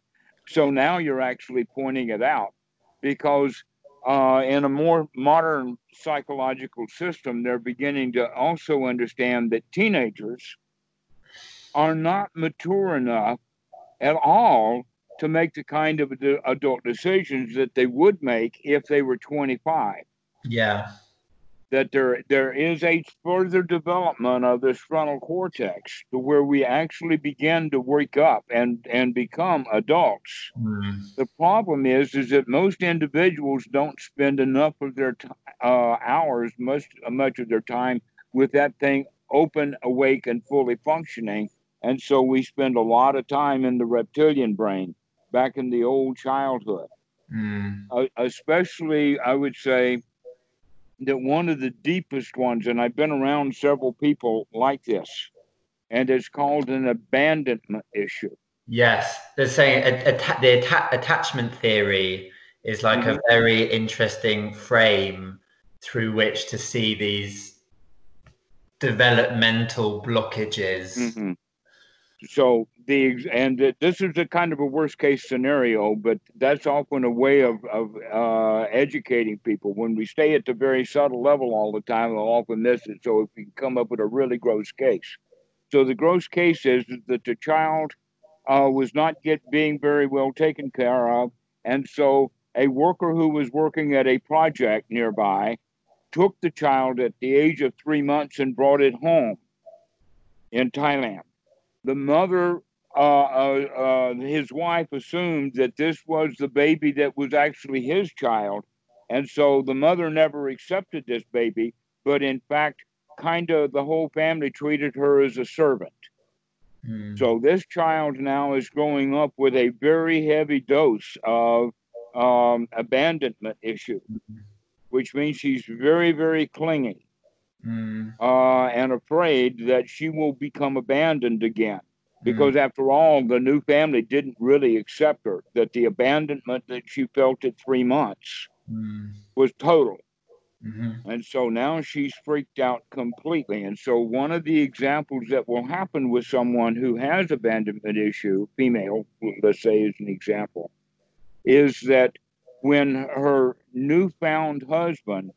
So now you're actually pointing it out because uh, in a more modern psychological system, they're beginning to also understand that teenagers are not mature enough at all to make the kind of adult decisions that they would make if they were 25. Yeah that there there is a further development of this frontal cortex to where we actually begin to wake up and and become adults. Mm. The problem is is that most individuals don't spend enough of their t- uh, hours, most much of their time with that thing open, awake, and fully functioning. And so we spend a lot of time in the reptilian brain, back in the old childhood. Mm. Uh, especially, I would say, that one of the deepest ones, and I've been around several people like this, and it's called an abandonment issue. Yes, they're saying a, the atta- attachment theory is like mm-hmm. a very interesting frame through which to see these developmental blockages. Mm-hmm. So the and this is a kind of a worst case scenario, but that's often a way of of uh, educating people. When we stay at the very subtle level all the time, we'll often miss it. So if we come up with a really gross case, so the gross case is that the child uh, was not get being very well taken care of, and so a worker who was working at a project nearby took the child at the age of three months and brought it home in Thailand the mother, uh, uh, uh, his wife assumed that this was the baby that was actually his child. And so the mother never accepted this baby, but in fact, kind of the whole family treated her as a servant. Mm. So this child now is growing up with a very heavy dose of um, abandonment issue, mm. which means she's very, very clingy mm. uh, and afraid that she will become abandoned again. Because mm. after all, the new family didn't really accept her, that the abandonment that she felt at three months mm. was total. Mm-hmm. And so now she's freaked out completely. And so, one of the examples that will happen with someone who has abandonment issue, female, let's say, is an example, is that when her newfound husband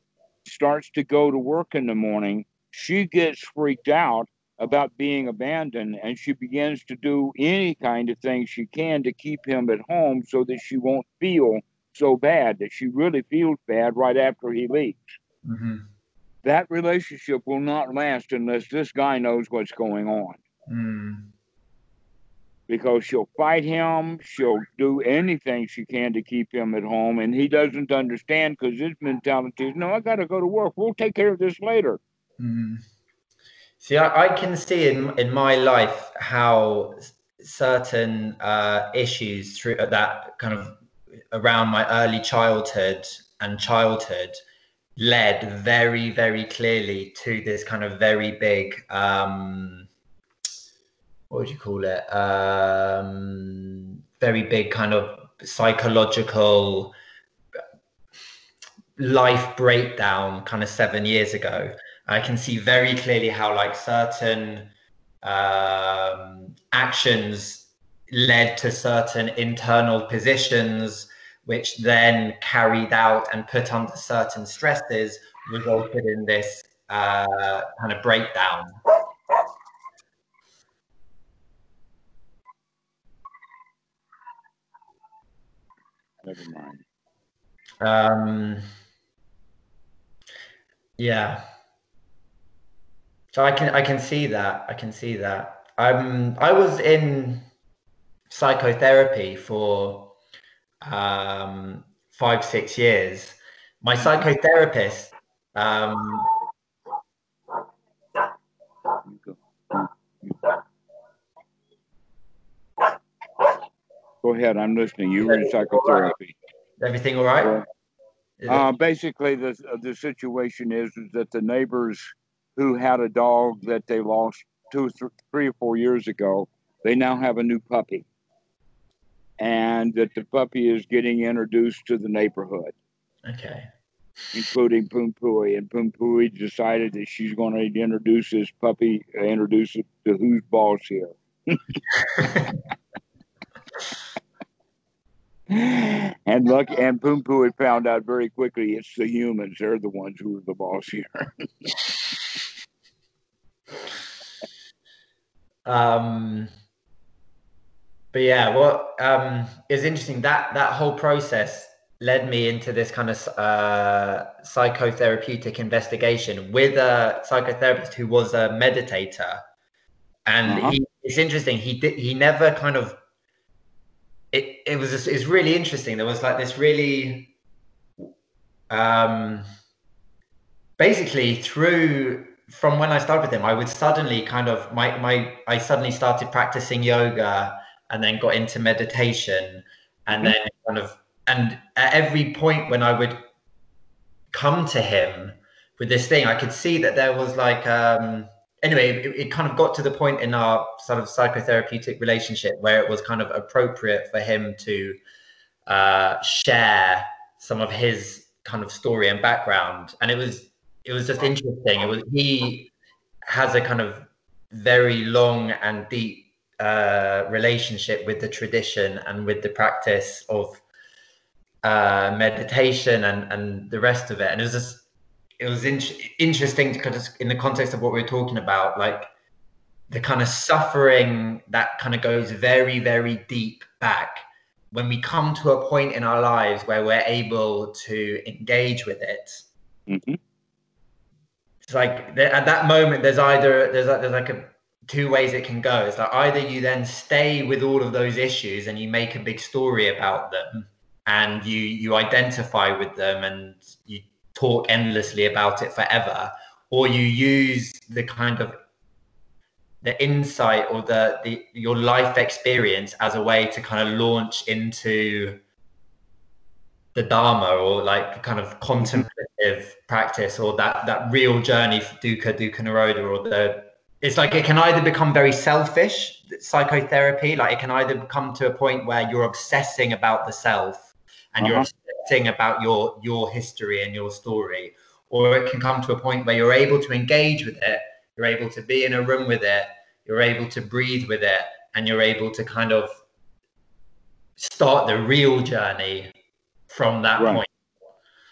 starts to go to work in the morning, she gets freaked out about being abandoned and she begins to do any kind of thing she can to keep him at home so that she won't feel so bad that she really feels bad right after he leaves. Mm-hmm. That relationship will not last unless this guy knows what's going on. Mm because she'll fight him. She'll do anything she can to keep him at home. And he doesn't understand because his mentality is, no, I got to go to work. We'll take care of this later. Mm. See, I, I, can see in, in my life how certain uh, issues through that kind of around my early childhood and childhood led very, very clearly to this kind of very big um, what would you call it? Um, very big kind of psychological life breakdown kind of seven years ago. I can see very clearly how like certain um, actions led to certain internal positions, which then carried out and put under certain stresses resulted in this uh, kind of breakdown. Never mind. Um, yeah. So I can I can see that I can see that. Um, I was in psychotherapy for um, five six years. My psychotherapist. Um, Go ahead. I'm listening. You were in psychotherapy. Everything all right? Uh, basically, the the situation is, is that the neighbors who had a dog that they lost two, th- three or four years ago, they now have a new puppy, and that the puppy is getting introduced to the neighborhood. Okay. Including Pooey, and Poom Pooey decided that she's going to introduce this puppy, introduce it to who's boss here. and look, and Poom Poo had found out very quickly it's the humans. They're the ones who are the boss here. um, but yeah, what um, is interesting that that whole process led me into this kind of uh, psychotherapeutic investigation with a psychotherapist who was a meditator, and uh-huh. he, it's interesting. He did. He never kind of. It it was it's really interesting. There was like this really. Um, basically, through from when I started with him, I would suddenly kind of my my I suddenly started practicing yoga and then got into meditation and mm-hmm. then kind of and at every point when I would come to him with this thing, I could see that there was like um anyway, it, it kind of got to the point in our sort of psychotherapeutic relationship where it was kind of appropriate for him to uh, share some of his kind of story and background, and it was it was just interesting. It was he has a kind of very long and deep uh, relationship with the tradition and with the practice of uh, meditation and and the rest of it. And it was just it was in- interesting because in the context of what we are talking about, like the kind of suffering that kind of goes very very deep back. When we come to a point in our lives where we're able to engage with it. Mm-hmm. It's like at that moment, there's either there's like, there's like a two ways it can go. It's like either you then stay with all of those issues and you make a big story about them and you you identify with them and you talk endlessly about it forever, or you use the kind of the insight or the, the your life experience as a way to kind of launch into the dharma or like kind of contemplative practice or that that real journey for dukkha dukkha nirodha or the it's like it can either become very selfish psychotherapy like it can either come to a point where you're obsessing about the self and uh-huh. you're obsessing about your your history and your story or it can come to a point where you're able to engage with it you're able to be in a room with it you're able to breathe with it and you're able to kind of start the real journey from that right. point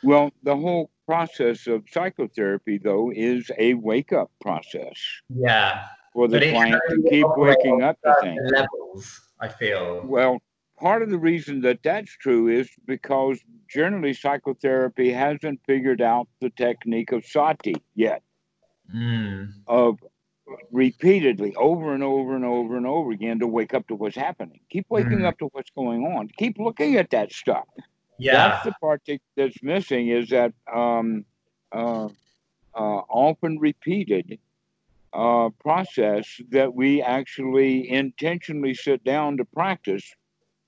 well the whole process of psychotherapy, though, is a wake up process. Yeah. For the client to keep waking up to things. Levels, I feel. Well, part of the reason that that's true is because generally psychotherapy hasn't figured out the technique of sati yet. Mm. Of repeatedly over and over and over and over again to wake up to what's happening. Keep waking mm. up to what's going on. Keep looking at that stuff. Yeah. That's the part that's missing is that um, uh, uh, often repeated uh, process that we actually intentionally sit down to practice,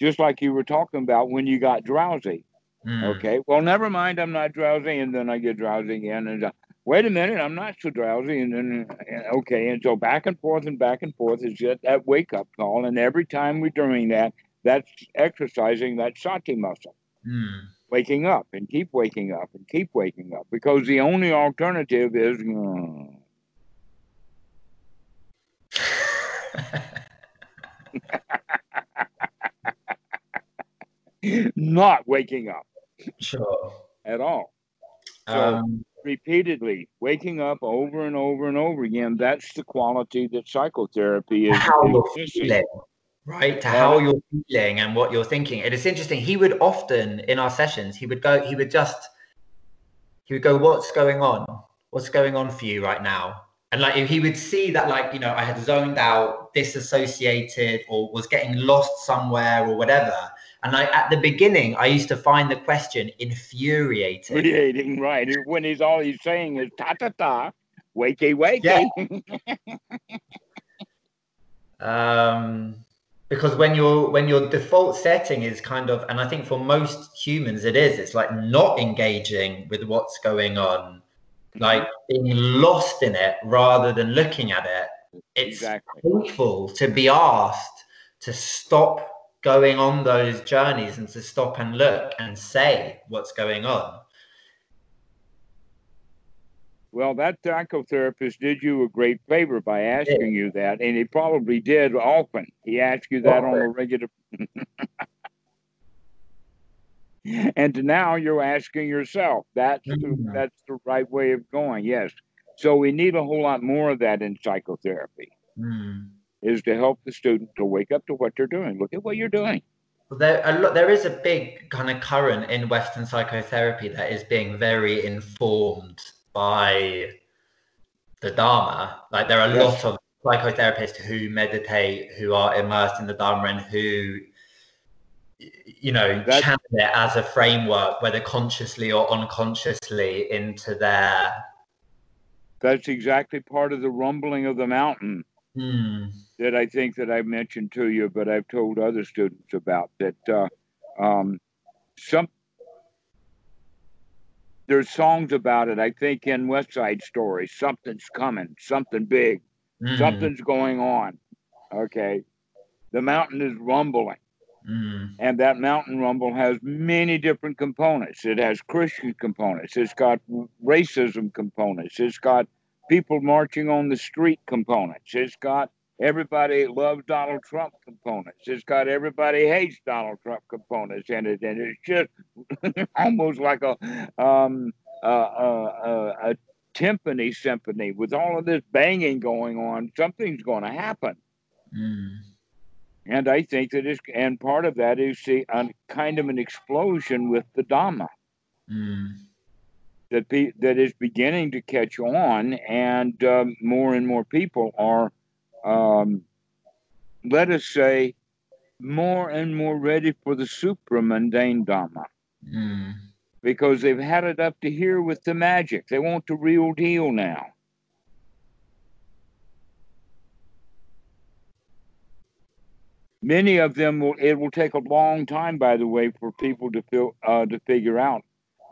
just like you were talking about when you got drowsy. Mm. Okay, well, never mind, I'm not drowsy, and then I get drowsy again, and uh, wait a minute, I'm not so drowsy, and then uh, okay, and so back and forth and back and forth is just that wake up call, and every time we're doing that, that's exercising that sati muscle. Mm. Waking up and keep waking up and keep waking up because the only alternative is uh, not waking up. Sure. At all. So um, repeatedly waking up over and over and over again, that's the quality that psychotherapy is. How is right to how you're feeling and what you're thinking it is interesting he would often in our sessions he would go he would just he would go what's going on what's going on for you right now and like if he would see that like you know i had zoned out disassociated or was getting lost somewhere or whatever and like at the beginning i used to find the question infuriating. Infuriating right. When he's all he's saying is ta ta ta wakey wakey. Yeah. um because when your when your default setting is kind of and i think for most humans it is it's like not engaging with what's going on. Like being lost in it rather than looking at it. It's exactly. painful to be asked to stop going on those journeys and to stop and look and say what's going on well, that psychotherapist did you a great favor by asking you that, and he probably did often. He asked you that on a regular. and now you're asking yourself that's mm-hmm. the, that's the right way of going yes so we need a whole lot more of that in psychotherapy mm. Is to help the student to wake up to what they're doing look at what you're doing well, there, there is a big kind of current in western psychotherapy that is being very informed by the dharma like there are a yes. lot of psychotherapists who meditate who are immersed in the dharma and who you know, That's, channel it as a framework, whether consciously or unconsciously, into their. That's exactly part of the rumbling of the mountain hmm. that I think that I mentioned to you, but I've told other students about that. Uh, um, some there's songs about it. I think in West Side Story, something's coming, something big, mm. something's going on. Okay, the mountain is rumbling Mm. And that mountain rumble has many different components. It has Christian components. It's got racism components. It's got people marching on the street components. It's got everybody loves Donald Trump components. It's got everybody hates Donald Trump components in it, and it's just almost like a um, uh, uh, a timpani symphony with all of this banging going on. Something's going to happen. Mm. And I think that is, and part of that is a kind of an explosion with the Dhamma mm. That be, that is beginning to catch on, and um, more and more people are, um, let us say, more and more ready for the supra mundane Dhamma. Mm. Because they've had it up to here with the magic. They want the real deal now. many of them will it will take a long time by the way for people to feel uh, to figure out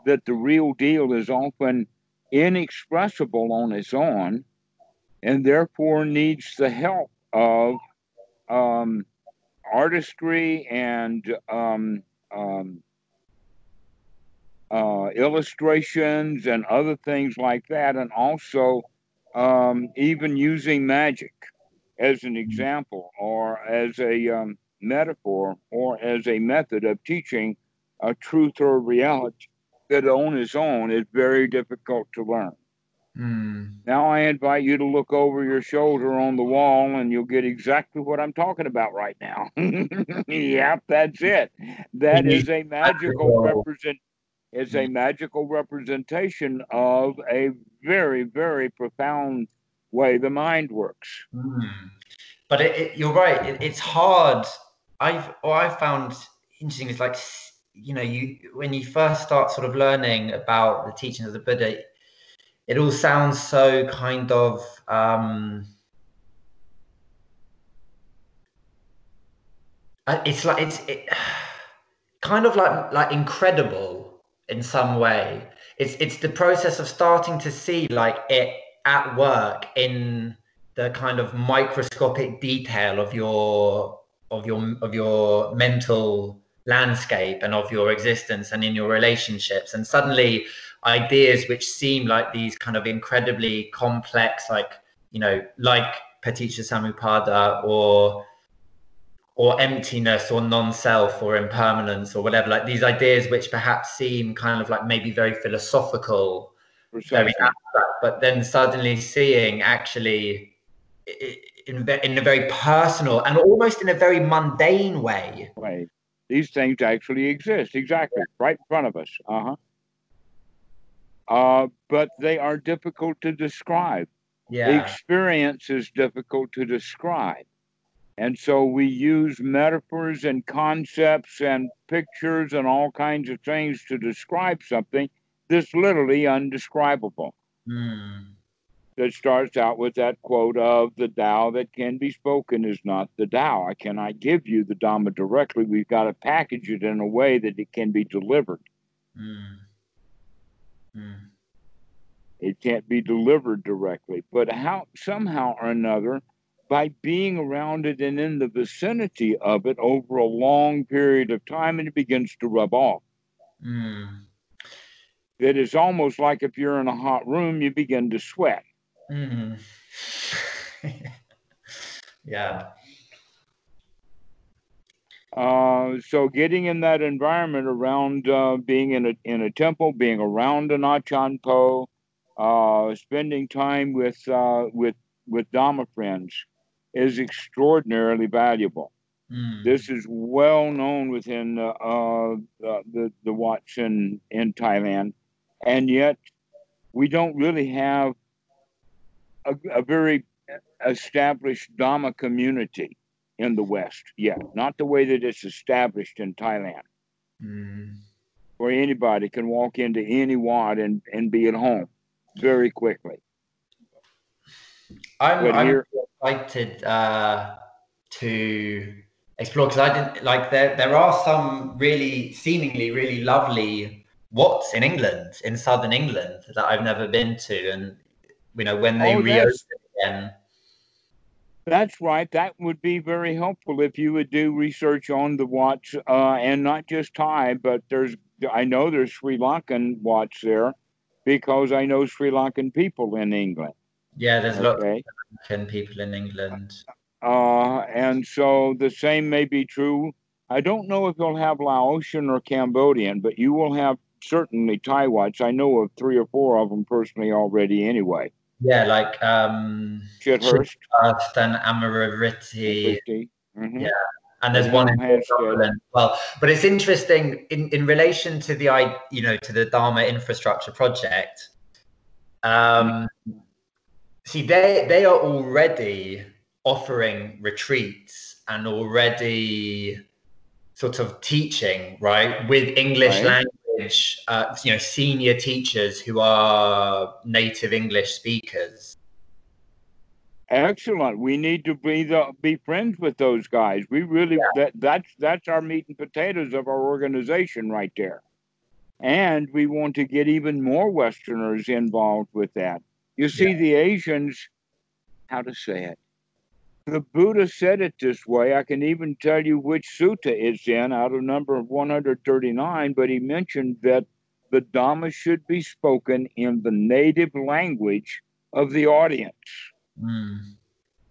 that the real deal is often inexpressible on its own and therefore needs the help of um, artistry and um, um, uh, illustrations and other things like that, and also um, even using magic as an example or as a um, metaphor or as a method of teaching a truth or reality that on its own is very difficult to learn. Mm. Now I invite you to look over your shoulder on the wall and you'll get exactly what I'm talking about right now. yep, that's it. That is a magical represent is a magical representation of a very, very profound way the mind works. Mm. But it, it, you're right. It, it's hard. I've what I found interesting is like you know you when you first start sort of learning about the teachings of the Buddha, it all sounds so kind of. Um, uh, it's like it's it, kind of like like incredible in some way. It's it's the process of starting to see like it at work in the kind of microscopic detail of your of your of your mental landscape and of your existence and in your relationships and suddenly ideas which seem like these kind of incredibly complex like you know like paticca samuppada or or emptiness or non-self or impermanence or whatever like these ideas which perhaps seem kind of like maybe very philosophical very abstract, but then suddenly seeing actually in, in a very personal and almost in a very mundane way. Way. These things actually exist, exactly, right in front of us. Uh-huh. Uh, but they are difficult to describe. Yeah. The experience is difficult to describe. And so we use metaphors and concepts and pictures and all kinds of things to describe something that's literally undescribable. Mm. That starts out with that quote of the Tao that can be spoken is not the Tao. I cannot give you the Dhamma directly. We've got to package it in a way that it can be delivered. Mm. Mm. It can't be delivered directly, but how somehow or another, by being around it and in the vicinity of it over a long period of time, and it begins to rub off. Mm that is almost like if you're in a hot room, you begin to sweat. Mm-hmm. yeah. Uh, so getting in that environment around uh, being in a in a temple, being around an Achan Po, uh, spending time with uh, with with Dharma friends is extraordinarily valuable. Mm. This is well known within uh, uh, the the in in Thailand, and yet we don't really have a, a very established Dharma community in the West yet. Not the way that it's established in Thailand, Mm. where anybody can walk into any Wat and, and be at home very quickly. I'm, But I'm here- excited uh, to explore because I didn't like there. There are some really seemingly really lovely Wats in England, in southern England, that I've never been to, and you know when they Oh, reopen that's- again. That's right. That would be very helpful if you would do research on the wats, uh, and not just Thai, but there's I know there's Sri Lankan wats there, because I know Sri Lankan people in England. Yeah, there's lots Okay, of American people in England. uh, and so the same may be true. I don't know if you'll have Laotian or Cambodian, but you will have certainly Thai wats. I know of three or four of them personally already. Anyway, Yeah, like um, and Amaravati. Mhm. Yeah. and there's one in. Scotland well. But it's interesting in, in relation to the i- you know to the Dharma infrastructure project. Um, see, they they are already offering retreats and already sort of teaching right with English Right. language. Uh, you know, senior teachers who are native English speakers. Excellent. We need to be the, be friends with those guys. We really that that's that's our meat and potatoes of our organization right there. And we want to get even more Westerners involved with that. You see, the Asians, how to say it? The Buddha said it this way. I can even tell you which sutta it's in out of number 139, but he mentioned that the Dhamma should be spoken in the native language of the audience Mm.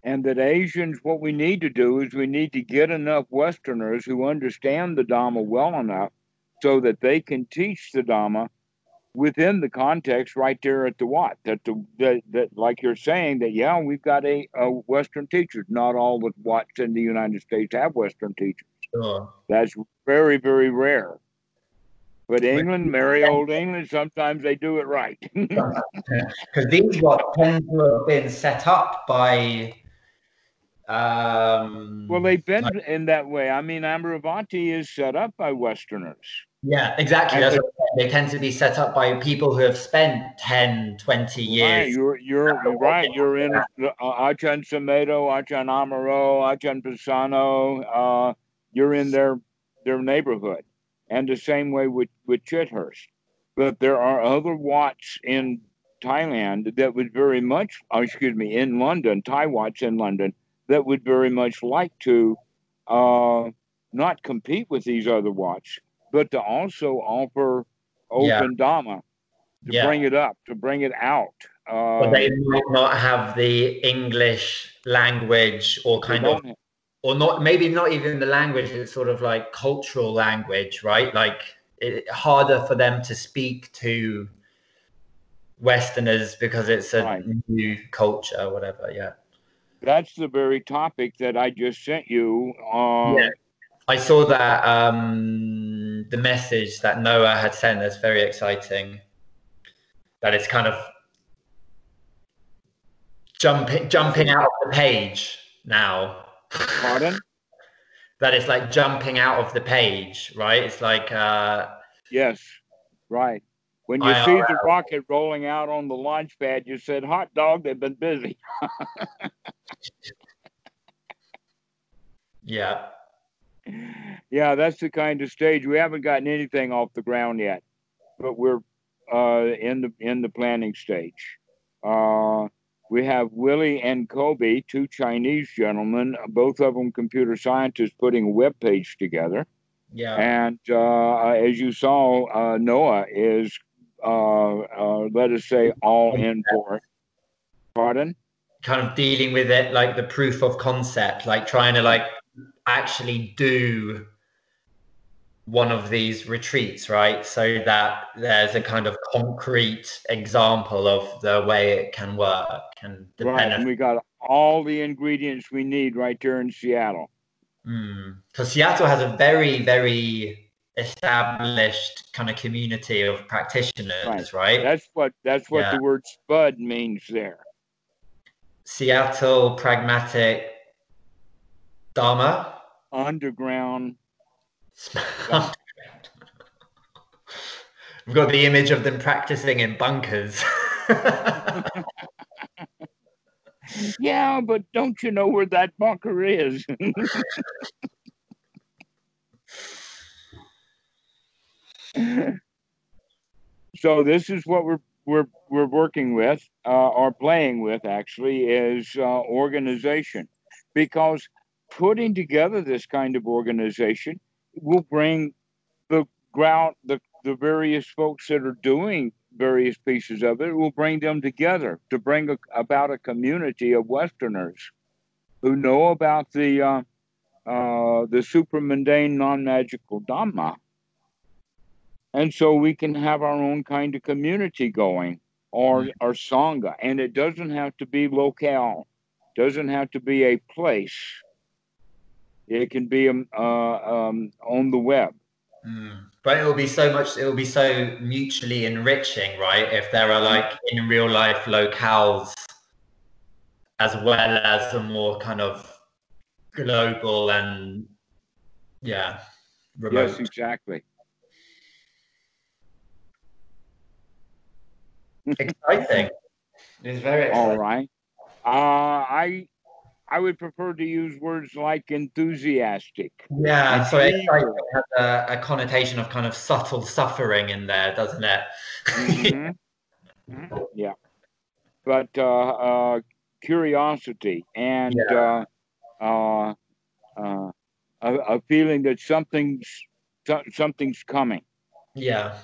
and that Asians, what we need to do is we need to get enough Westerners who understand the Dhamma well enough so that they can teach the Dhamma within the context right there at the Wat. That the that, that like you're saying that yeah we've got a, a Western teachers. Not all the Wats in the United States have Western teachers. Sure. That's very very rare. But England, merry old England, sometimes they do it right. because these what tend to have been set up by um well, they've been in that way. I mean, Amaravati is set up by Westerners. Yeah exactly and That's what they tend to be set up by people who have spent 10 20 years you're you're you're right. You're in uh, Achan Sumedho, Achan Amaro, Achan Pasanno. Uh, you're in their their neighborhood, and the same way with with Chithurst. But there are other Wats in Thailand that would very much, oh, excuse me, in London, Thai Wats in London that would very much like to uh, not compete with these other Wats, but to also offer open Yeah. Dhamma to Yeah. bring it up, to bring it out. Uh, but they might not have the english language or kind of don't or not maybe not even the language it's sort of like cultural language right like it, harder for them to speak to westerners because it's a Right. new culture whatever yeah that's the very topic that I just sent you. Uh, Yeah. I saw that um, the message that Noah had sent. That's very exciting. That it's kind of jumping jumping out of the page now. Pardon? that it's like jumping out of the page, right? It's like uh, Yes, right. When you I- see the rocket rolling out on the launch pad, you said, "Hot dog, they've been busy." yeah, yeah, that's the kind of stage. We haven't gotten anything off the ground yet, but we're uh, in the in the planning stage. Uh, we have Willie and Kobe, two Chinese gentlemen, both of them computer scientists, putting a web page together. yeah, And uh, as you saw, uh, Noah is, uh, uh, let us say, all in for it. Pardon? kind of dealing with it like the proof of concept, like trying to like actually do one of these retreats, right? So that there's a kind of concrete example of the way it can work and the right. benefit. And we got all the ingredients we need right there in Seattle. Mm. So Seattle has a very, very established kind of community of practitioners, right? right? That's what that's what yeah. the word spud means there. Seattle pragmatic Dharma underground. We've got the image of them practicing in bunkers. yeah, but don't you know where that bunker is? so this is what we're we're we're working with uh, or playing with actually is uh, organization because putting together this kind of organization will bring the ground the the various folks that are doing various pieces of it will bring them together to bring a, about a community of Westerners who know about the uh, uh, the supramundane non-magical Dhamma, and so we can have our own kind of community going, or mm-hmm. or sangha, and it doesn't have to be locale, doesn't have to be a place. It can be um, uh, um, on the web. Mm. But it will be so much. It will be so mutually enriching, right? If there are like in real life locales, as well as a more kind of global and yeah, remote. Yes, exactly. exciting. It's very exciting. All right. Uh, I I would prefer to use words like enthusiastic. Yeah, so it has a, a, connotation of kind of subtle suffering in there, doesn't it? mm-hmm. mm-hmm. Yeah, but uh, uh, curiosity and yeah. uh, uh, uh a, a, feeling that something's something's coming. Yeah,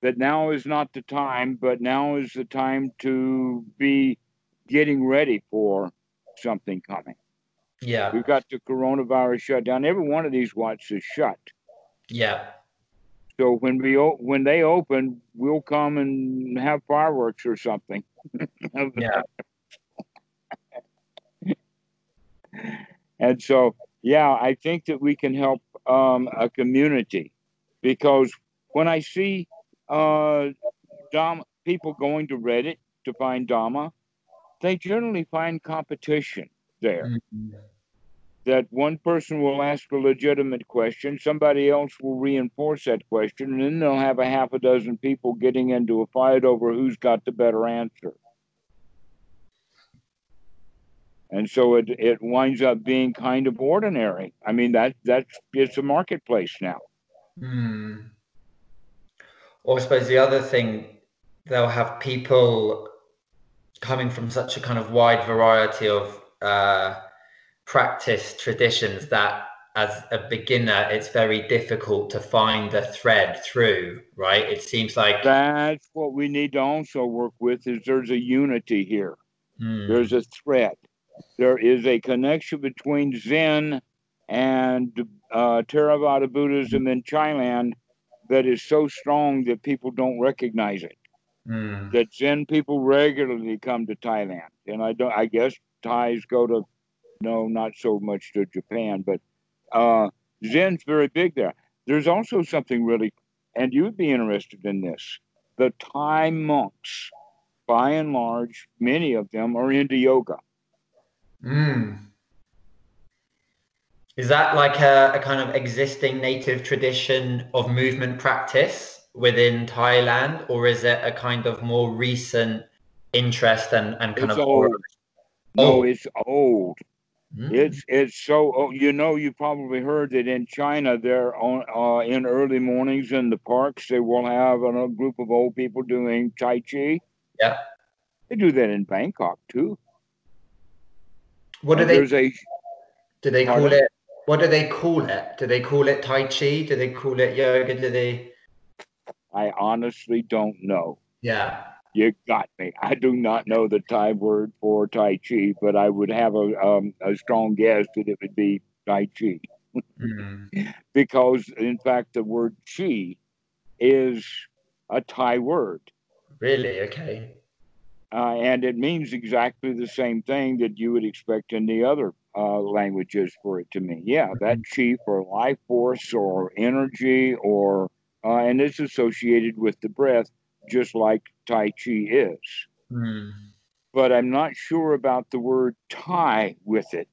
that now is not the time, but now is the time to be getting ready for something coming. Yeah. We've got the coronavirus shut down. Every one of these wats is shut. Yeah. So when we when they open, we'll come and have fireworks or something. yeah. and so, yeah, I think that we can help um, a community because when I see uh, Dom, people going to Reddit to find Dhamma, they generally find competition there. Mm-hmm. That one person will ask a legitimate question, somebody else will reinforce that question, and then they'll have a half a dozen people getting into a fight over who's got the better answer. And so it, it winds up being kind of ordinary. I mean that that's it's a marketplace now. Hmm. Or I suppose the other thing they'll have people coming from such a kind of wide variety of uh, practice traditions that as a beginner it's very difficult to find the thread through right? It seems like that's what we need to also work with is there's a unity here. Hmm. there's a thread. There is a connection between zen and uh, theravada buddhism in thailand that is so strong that people don't recognize it mm. that Zen people regularly come to Thailand, and I don't. I guess Thais go to no, not so much to Japan, but uh, Zen's very big there. There's also something really, and you'd be interested in this. The Thai monks, by and large, many of them are into yoga. Mm. Is that like a, a, kind of existing native tradition of movement practice? Within Thailand, or is it a kind of more recent interest and, and kind it's of old? No, it's old. Mm. It's it's so oh, you know you probably heard that in China they're on uh, in early mornings in the parks they will have a group of old people doing tai chi. Yeah, they do that in Bangkok too. What do they? A, do they call it? What do they call it? Do they call it tai chi? Do they call it yoga? Do they? I honestly don't know. Yeah. You got me. I do not know the Thai word for Tai Chi, but I would have a um, a strong guess that it would be Tai Chi. mm. because, in fact, the word chi is a Thai word. Really? Okay. Uh, and it means exactly the same thing that you would expect in the other uh, languages for it to mean. Yeah, that mm-hmm. chi for life force or energy, or uh, and it's associated with the breath, just like Tai Chi is. Mm. But I'm not sure about the word Thai with it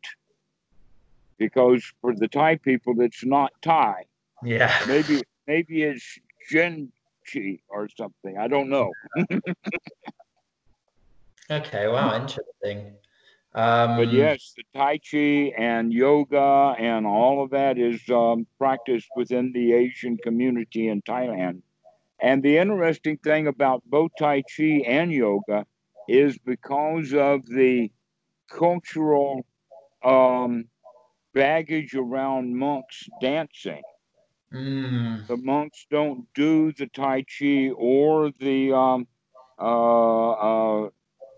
because for the Thai people, it's not Thai. Yeah. Maybe maybe it's Gen Chi or something. I don't know. okay. Wow. Interesting. Um, but yes, the Tai Chi and yoga and all of that is um, practiced within the Asian community in Thailand. And the interesting thing about both Tai Chi and yoga is because of the cultural um, baggage around monks dancing. Mm. The monks don't do the Tai Chi or the um, uh, uh,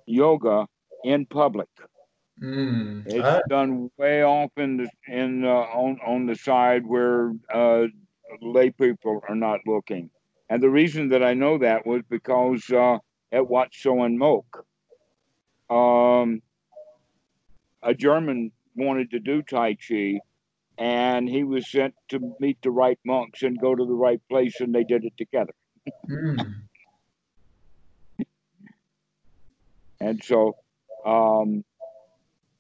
yoga in public. Mm. It's done way off in the in uh, on on the side where uh, lay people are not looking. And the reason that I know that was because uh, at Wat Suan Mokkh, um, a German wanted to do Tai Chi, and he was sent to meet the right monks and go to the right place, and they did it together. mm. and so, um,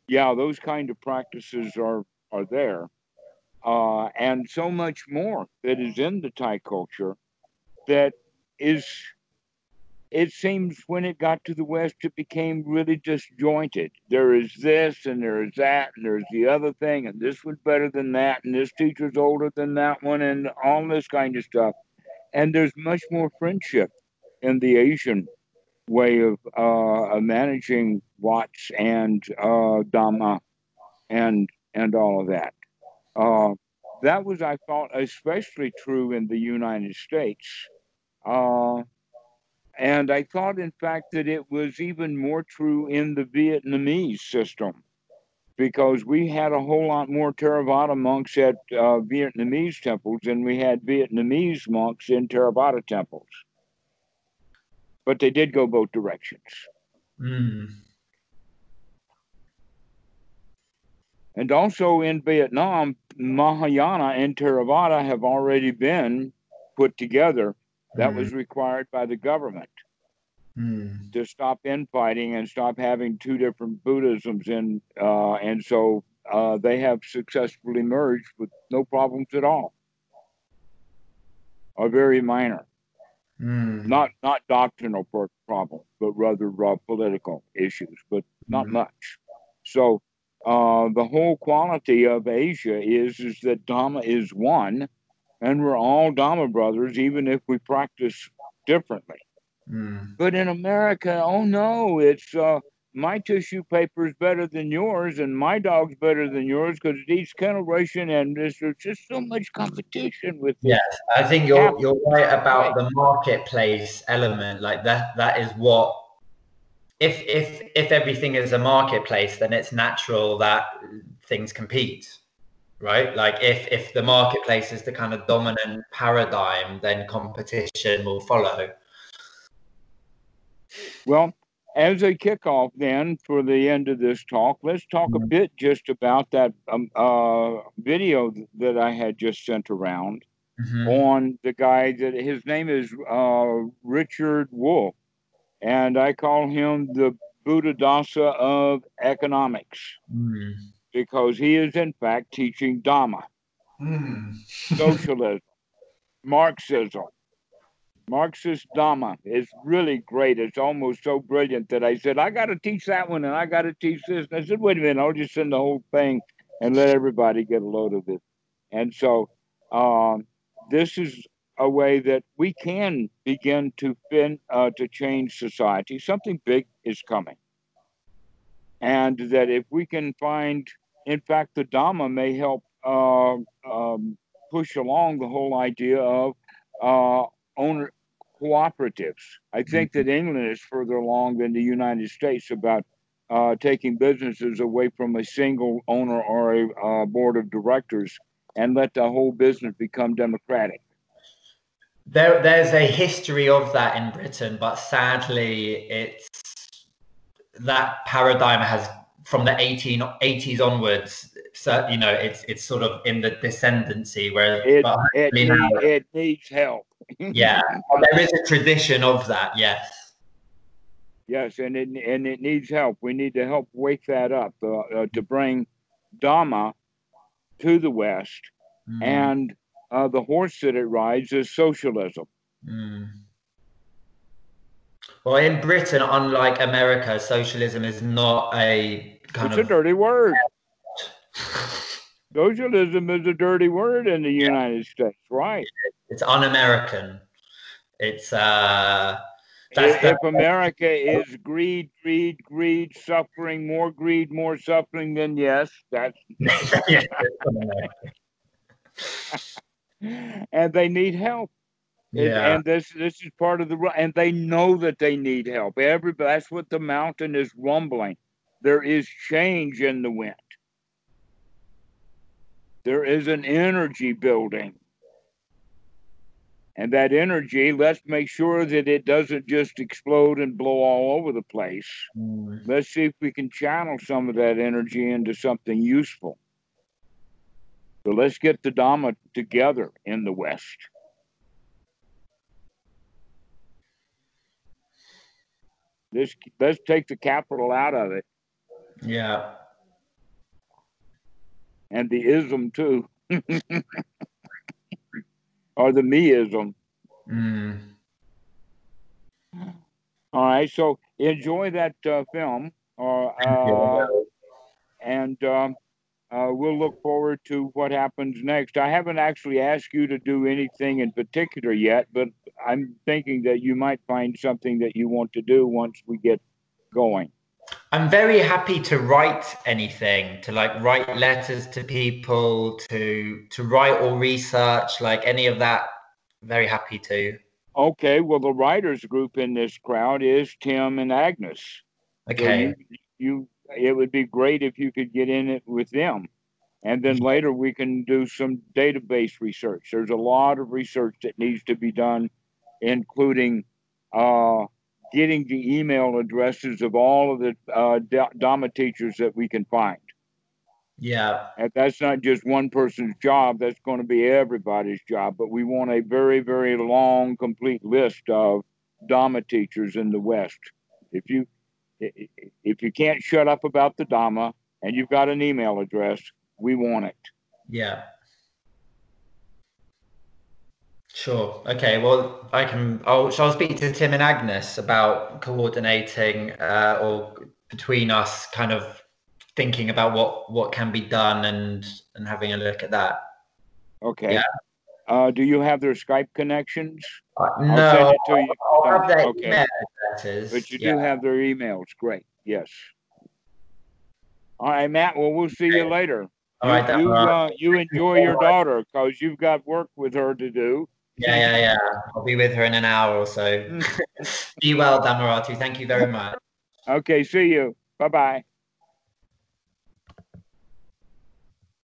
yeah, those kind of practices are are there, uh, and so much more that is in the Thai culture that is it seems when it got to the West, it became really disjointed. There is this, and there is that, and there's the other thing, and this was better than that, and this teacher's older than that one, and all this kind of stuff. And there's much more friendship in the Asian way of uh, managing Wats and uh, Dhamma and and all of that. Uh, that was, I thought, especially true in the United States. Uh, and I thought, in fact, that it was even more true in the Vietnamese system because we had a whole lot more Theravada monks at uh, Vietnamese temples than we had Vietnamese monks in Theravada temples. But they did go both directions. Mm. And also in Vietnam, Mahayana and Theravada have already been put together that mm. was required by the government mm. to stop infighting and stop having two different Buddhisms. In, uh, and so uh, they have successfully merged with no problems at all, are very minor. Mm. Not not doctrinal problems, but rather uh, political issues, but not mm. much. So uh, the whole quality of Asia is is that Dhamma is one, and we're all Dhamma brothers, even if we practice differently. Mm. But in America, oh no, it's uh, my tissue paper is better than yours, and my dog's better than yours because it eats kennel ration, and there's, just so much competition with. Yes, I think you're you're right about the marketplace element. Like that, that is what. If if if everything is a marketplace, then it's natural that things compete right like if if the marketplace is the kind of dominant paradigm then competition will follow well as a kickoff then for the end of this talk let's talk a mm-hmm. bit just about that um, uh, video that i had just sent around mm-hmm. on the guy that his name is uh, richard wolff and i call him the buddhadasa of economics mm because he is, in fact, teaching Dhamma, mm. socialism, Marxism. Marxist Dhamma is really great. It's almost so brilliant that I said, I got to teach that one and I got to teach this. And I said, wait a minute, I'll just send the whole thing and let everybody get a load of it. And so um, this is a way that we can begin to fin, uh, to change society. Something big is coming and that if we can find, in fact, the Dhamma may help uh, um, push along the whole idea of uh, owner cooperatives. I think mm-hmm. that England is further along than the United States about uh, taking businesses away from a single owner or a uh, board of directors and let the whole business become democratic. There, there's a history of that in Britain, but sadly, it's that paradigm has from the 18, 80s onwards. So you know, it's it's sort of in the descendancy where it, it, need, it needs help. Yeah, there is a tradition of that. Yes. Yes, and it and it needs help. We need to help wake that up uh, uh, to bring Dharma to the West, mm. and uh, the horse that it rides is socialism. Mm. Well, in Britain, unlike America, socialism is not a kind it's of. a dirty word. socialism is a dirty word in the United States, right? It's un-American. It's uh. If, if America is greed, greed, greed, suffering, more greed, more suffering, then yes, that's. and they need help. Yeah. And this this is part of the and they know that they need help. Everybody that's what the mountain is rumbling. There is change in the wind. There is an energy building. And that energy, let's make sure that it doesn't just explode and blow all over the place. Mm. Let's see if we can channel some of that energy into something useful. So let's get the Dhamma together in the West. Let's, let's take the capital out of it. Yeah. And the ism too. or the meism. Mm. All right, so enjoy that uh, film, uh, and um, uh, we'll look forward to what happens next. I haven't actually asked you to do anything in particular yet, but I'm thinking that you might find something that you want to do once we get going. I'm very happy to write anything, to like write letters to people, to to write or research, like any of that. Very happy to. Okay, well, the writers group in this crowd is Tim and Agnes. Okay. So you, you, it would be great if you could get in it with them, and then later we can do some database research. There's a lot of research that needs to be done, including uh, getting the email addresses of all of the uh, Dhamma teachers that we can find. Yeah. And that's not just one person's job, that's going to be everybody's job. But we want a very, very long, complete list of Dhamma teachers in the West. If you if you can't shut up about the Dhamma and you've got an email address, we want it. Yeah. Sure. Okay. Well, I can. I'll. Shall I speak to Tim and Agnes about coordinating, uh, or between us, kind of thinking about what what can be done and and having a look at that. Okay. Yeah. Uh, do you have their Skype connections? Uh, no. I'll send it to you. I'll have their okay. email addresses. But you yeah. do have their emails. Great. Yes. All right, Matt. Well, we'll see you later. All right. You, uh, you enjoy your daughter because you've got work with her to do. Yeah, yeah, yeah. I'll be with her in an hour or so. Mm. be well, Dhammarato. Thank you very much. Okay, see you. Bye bye.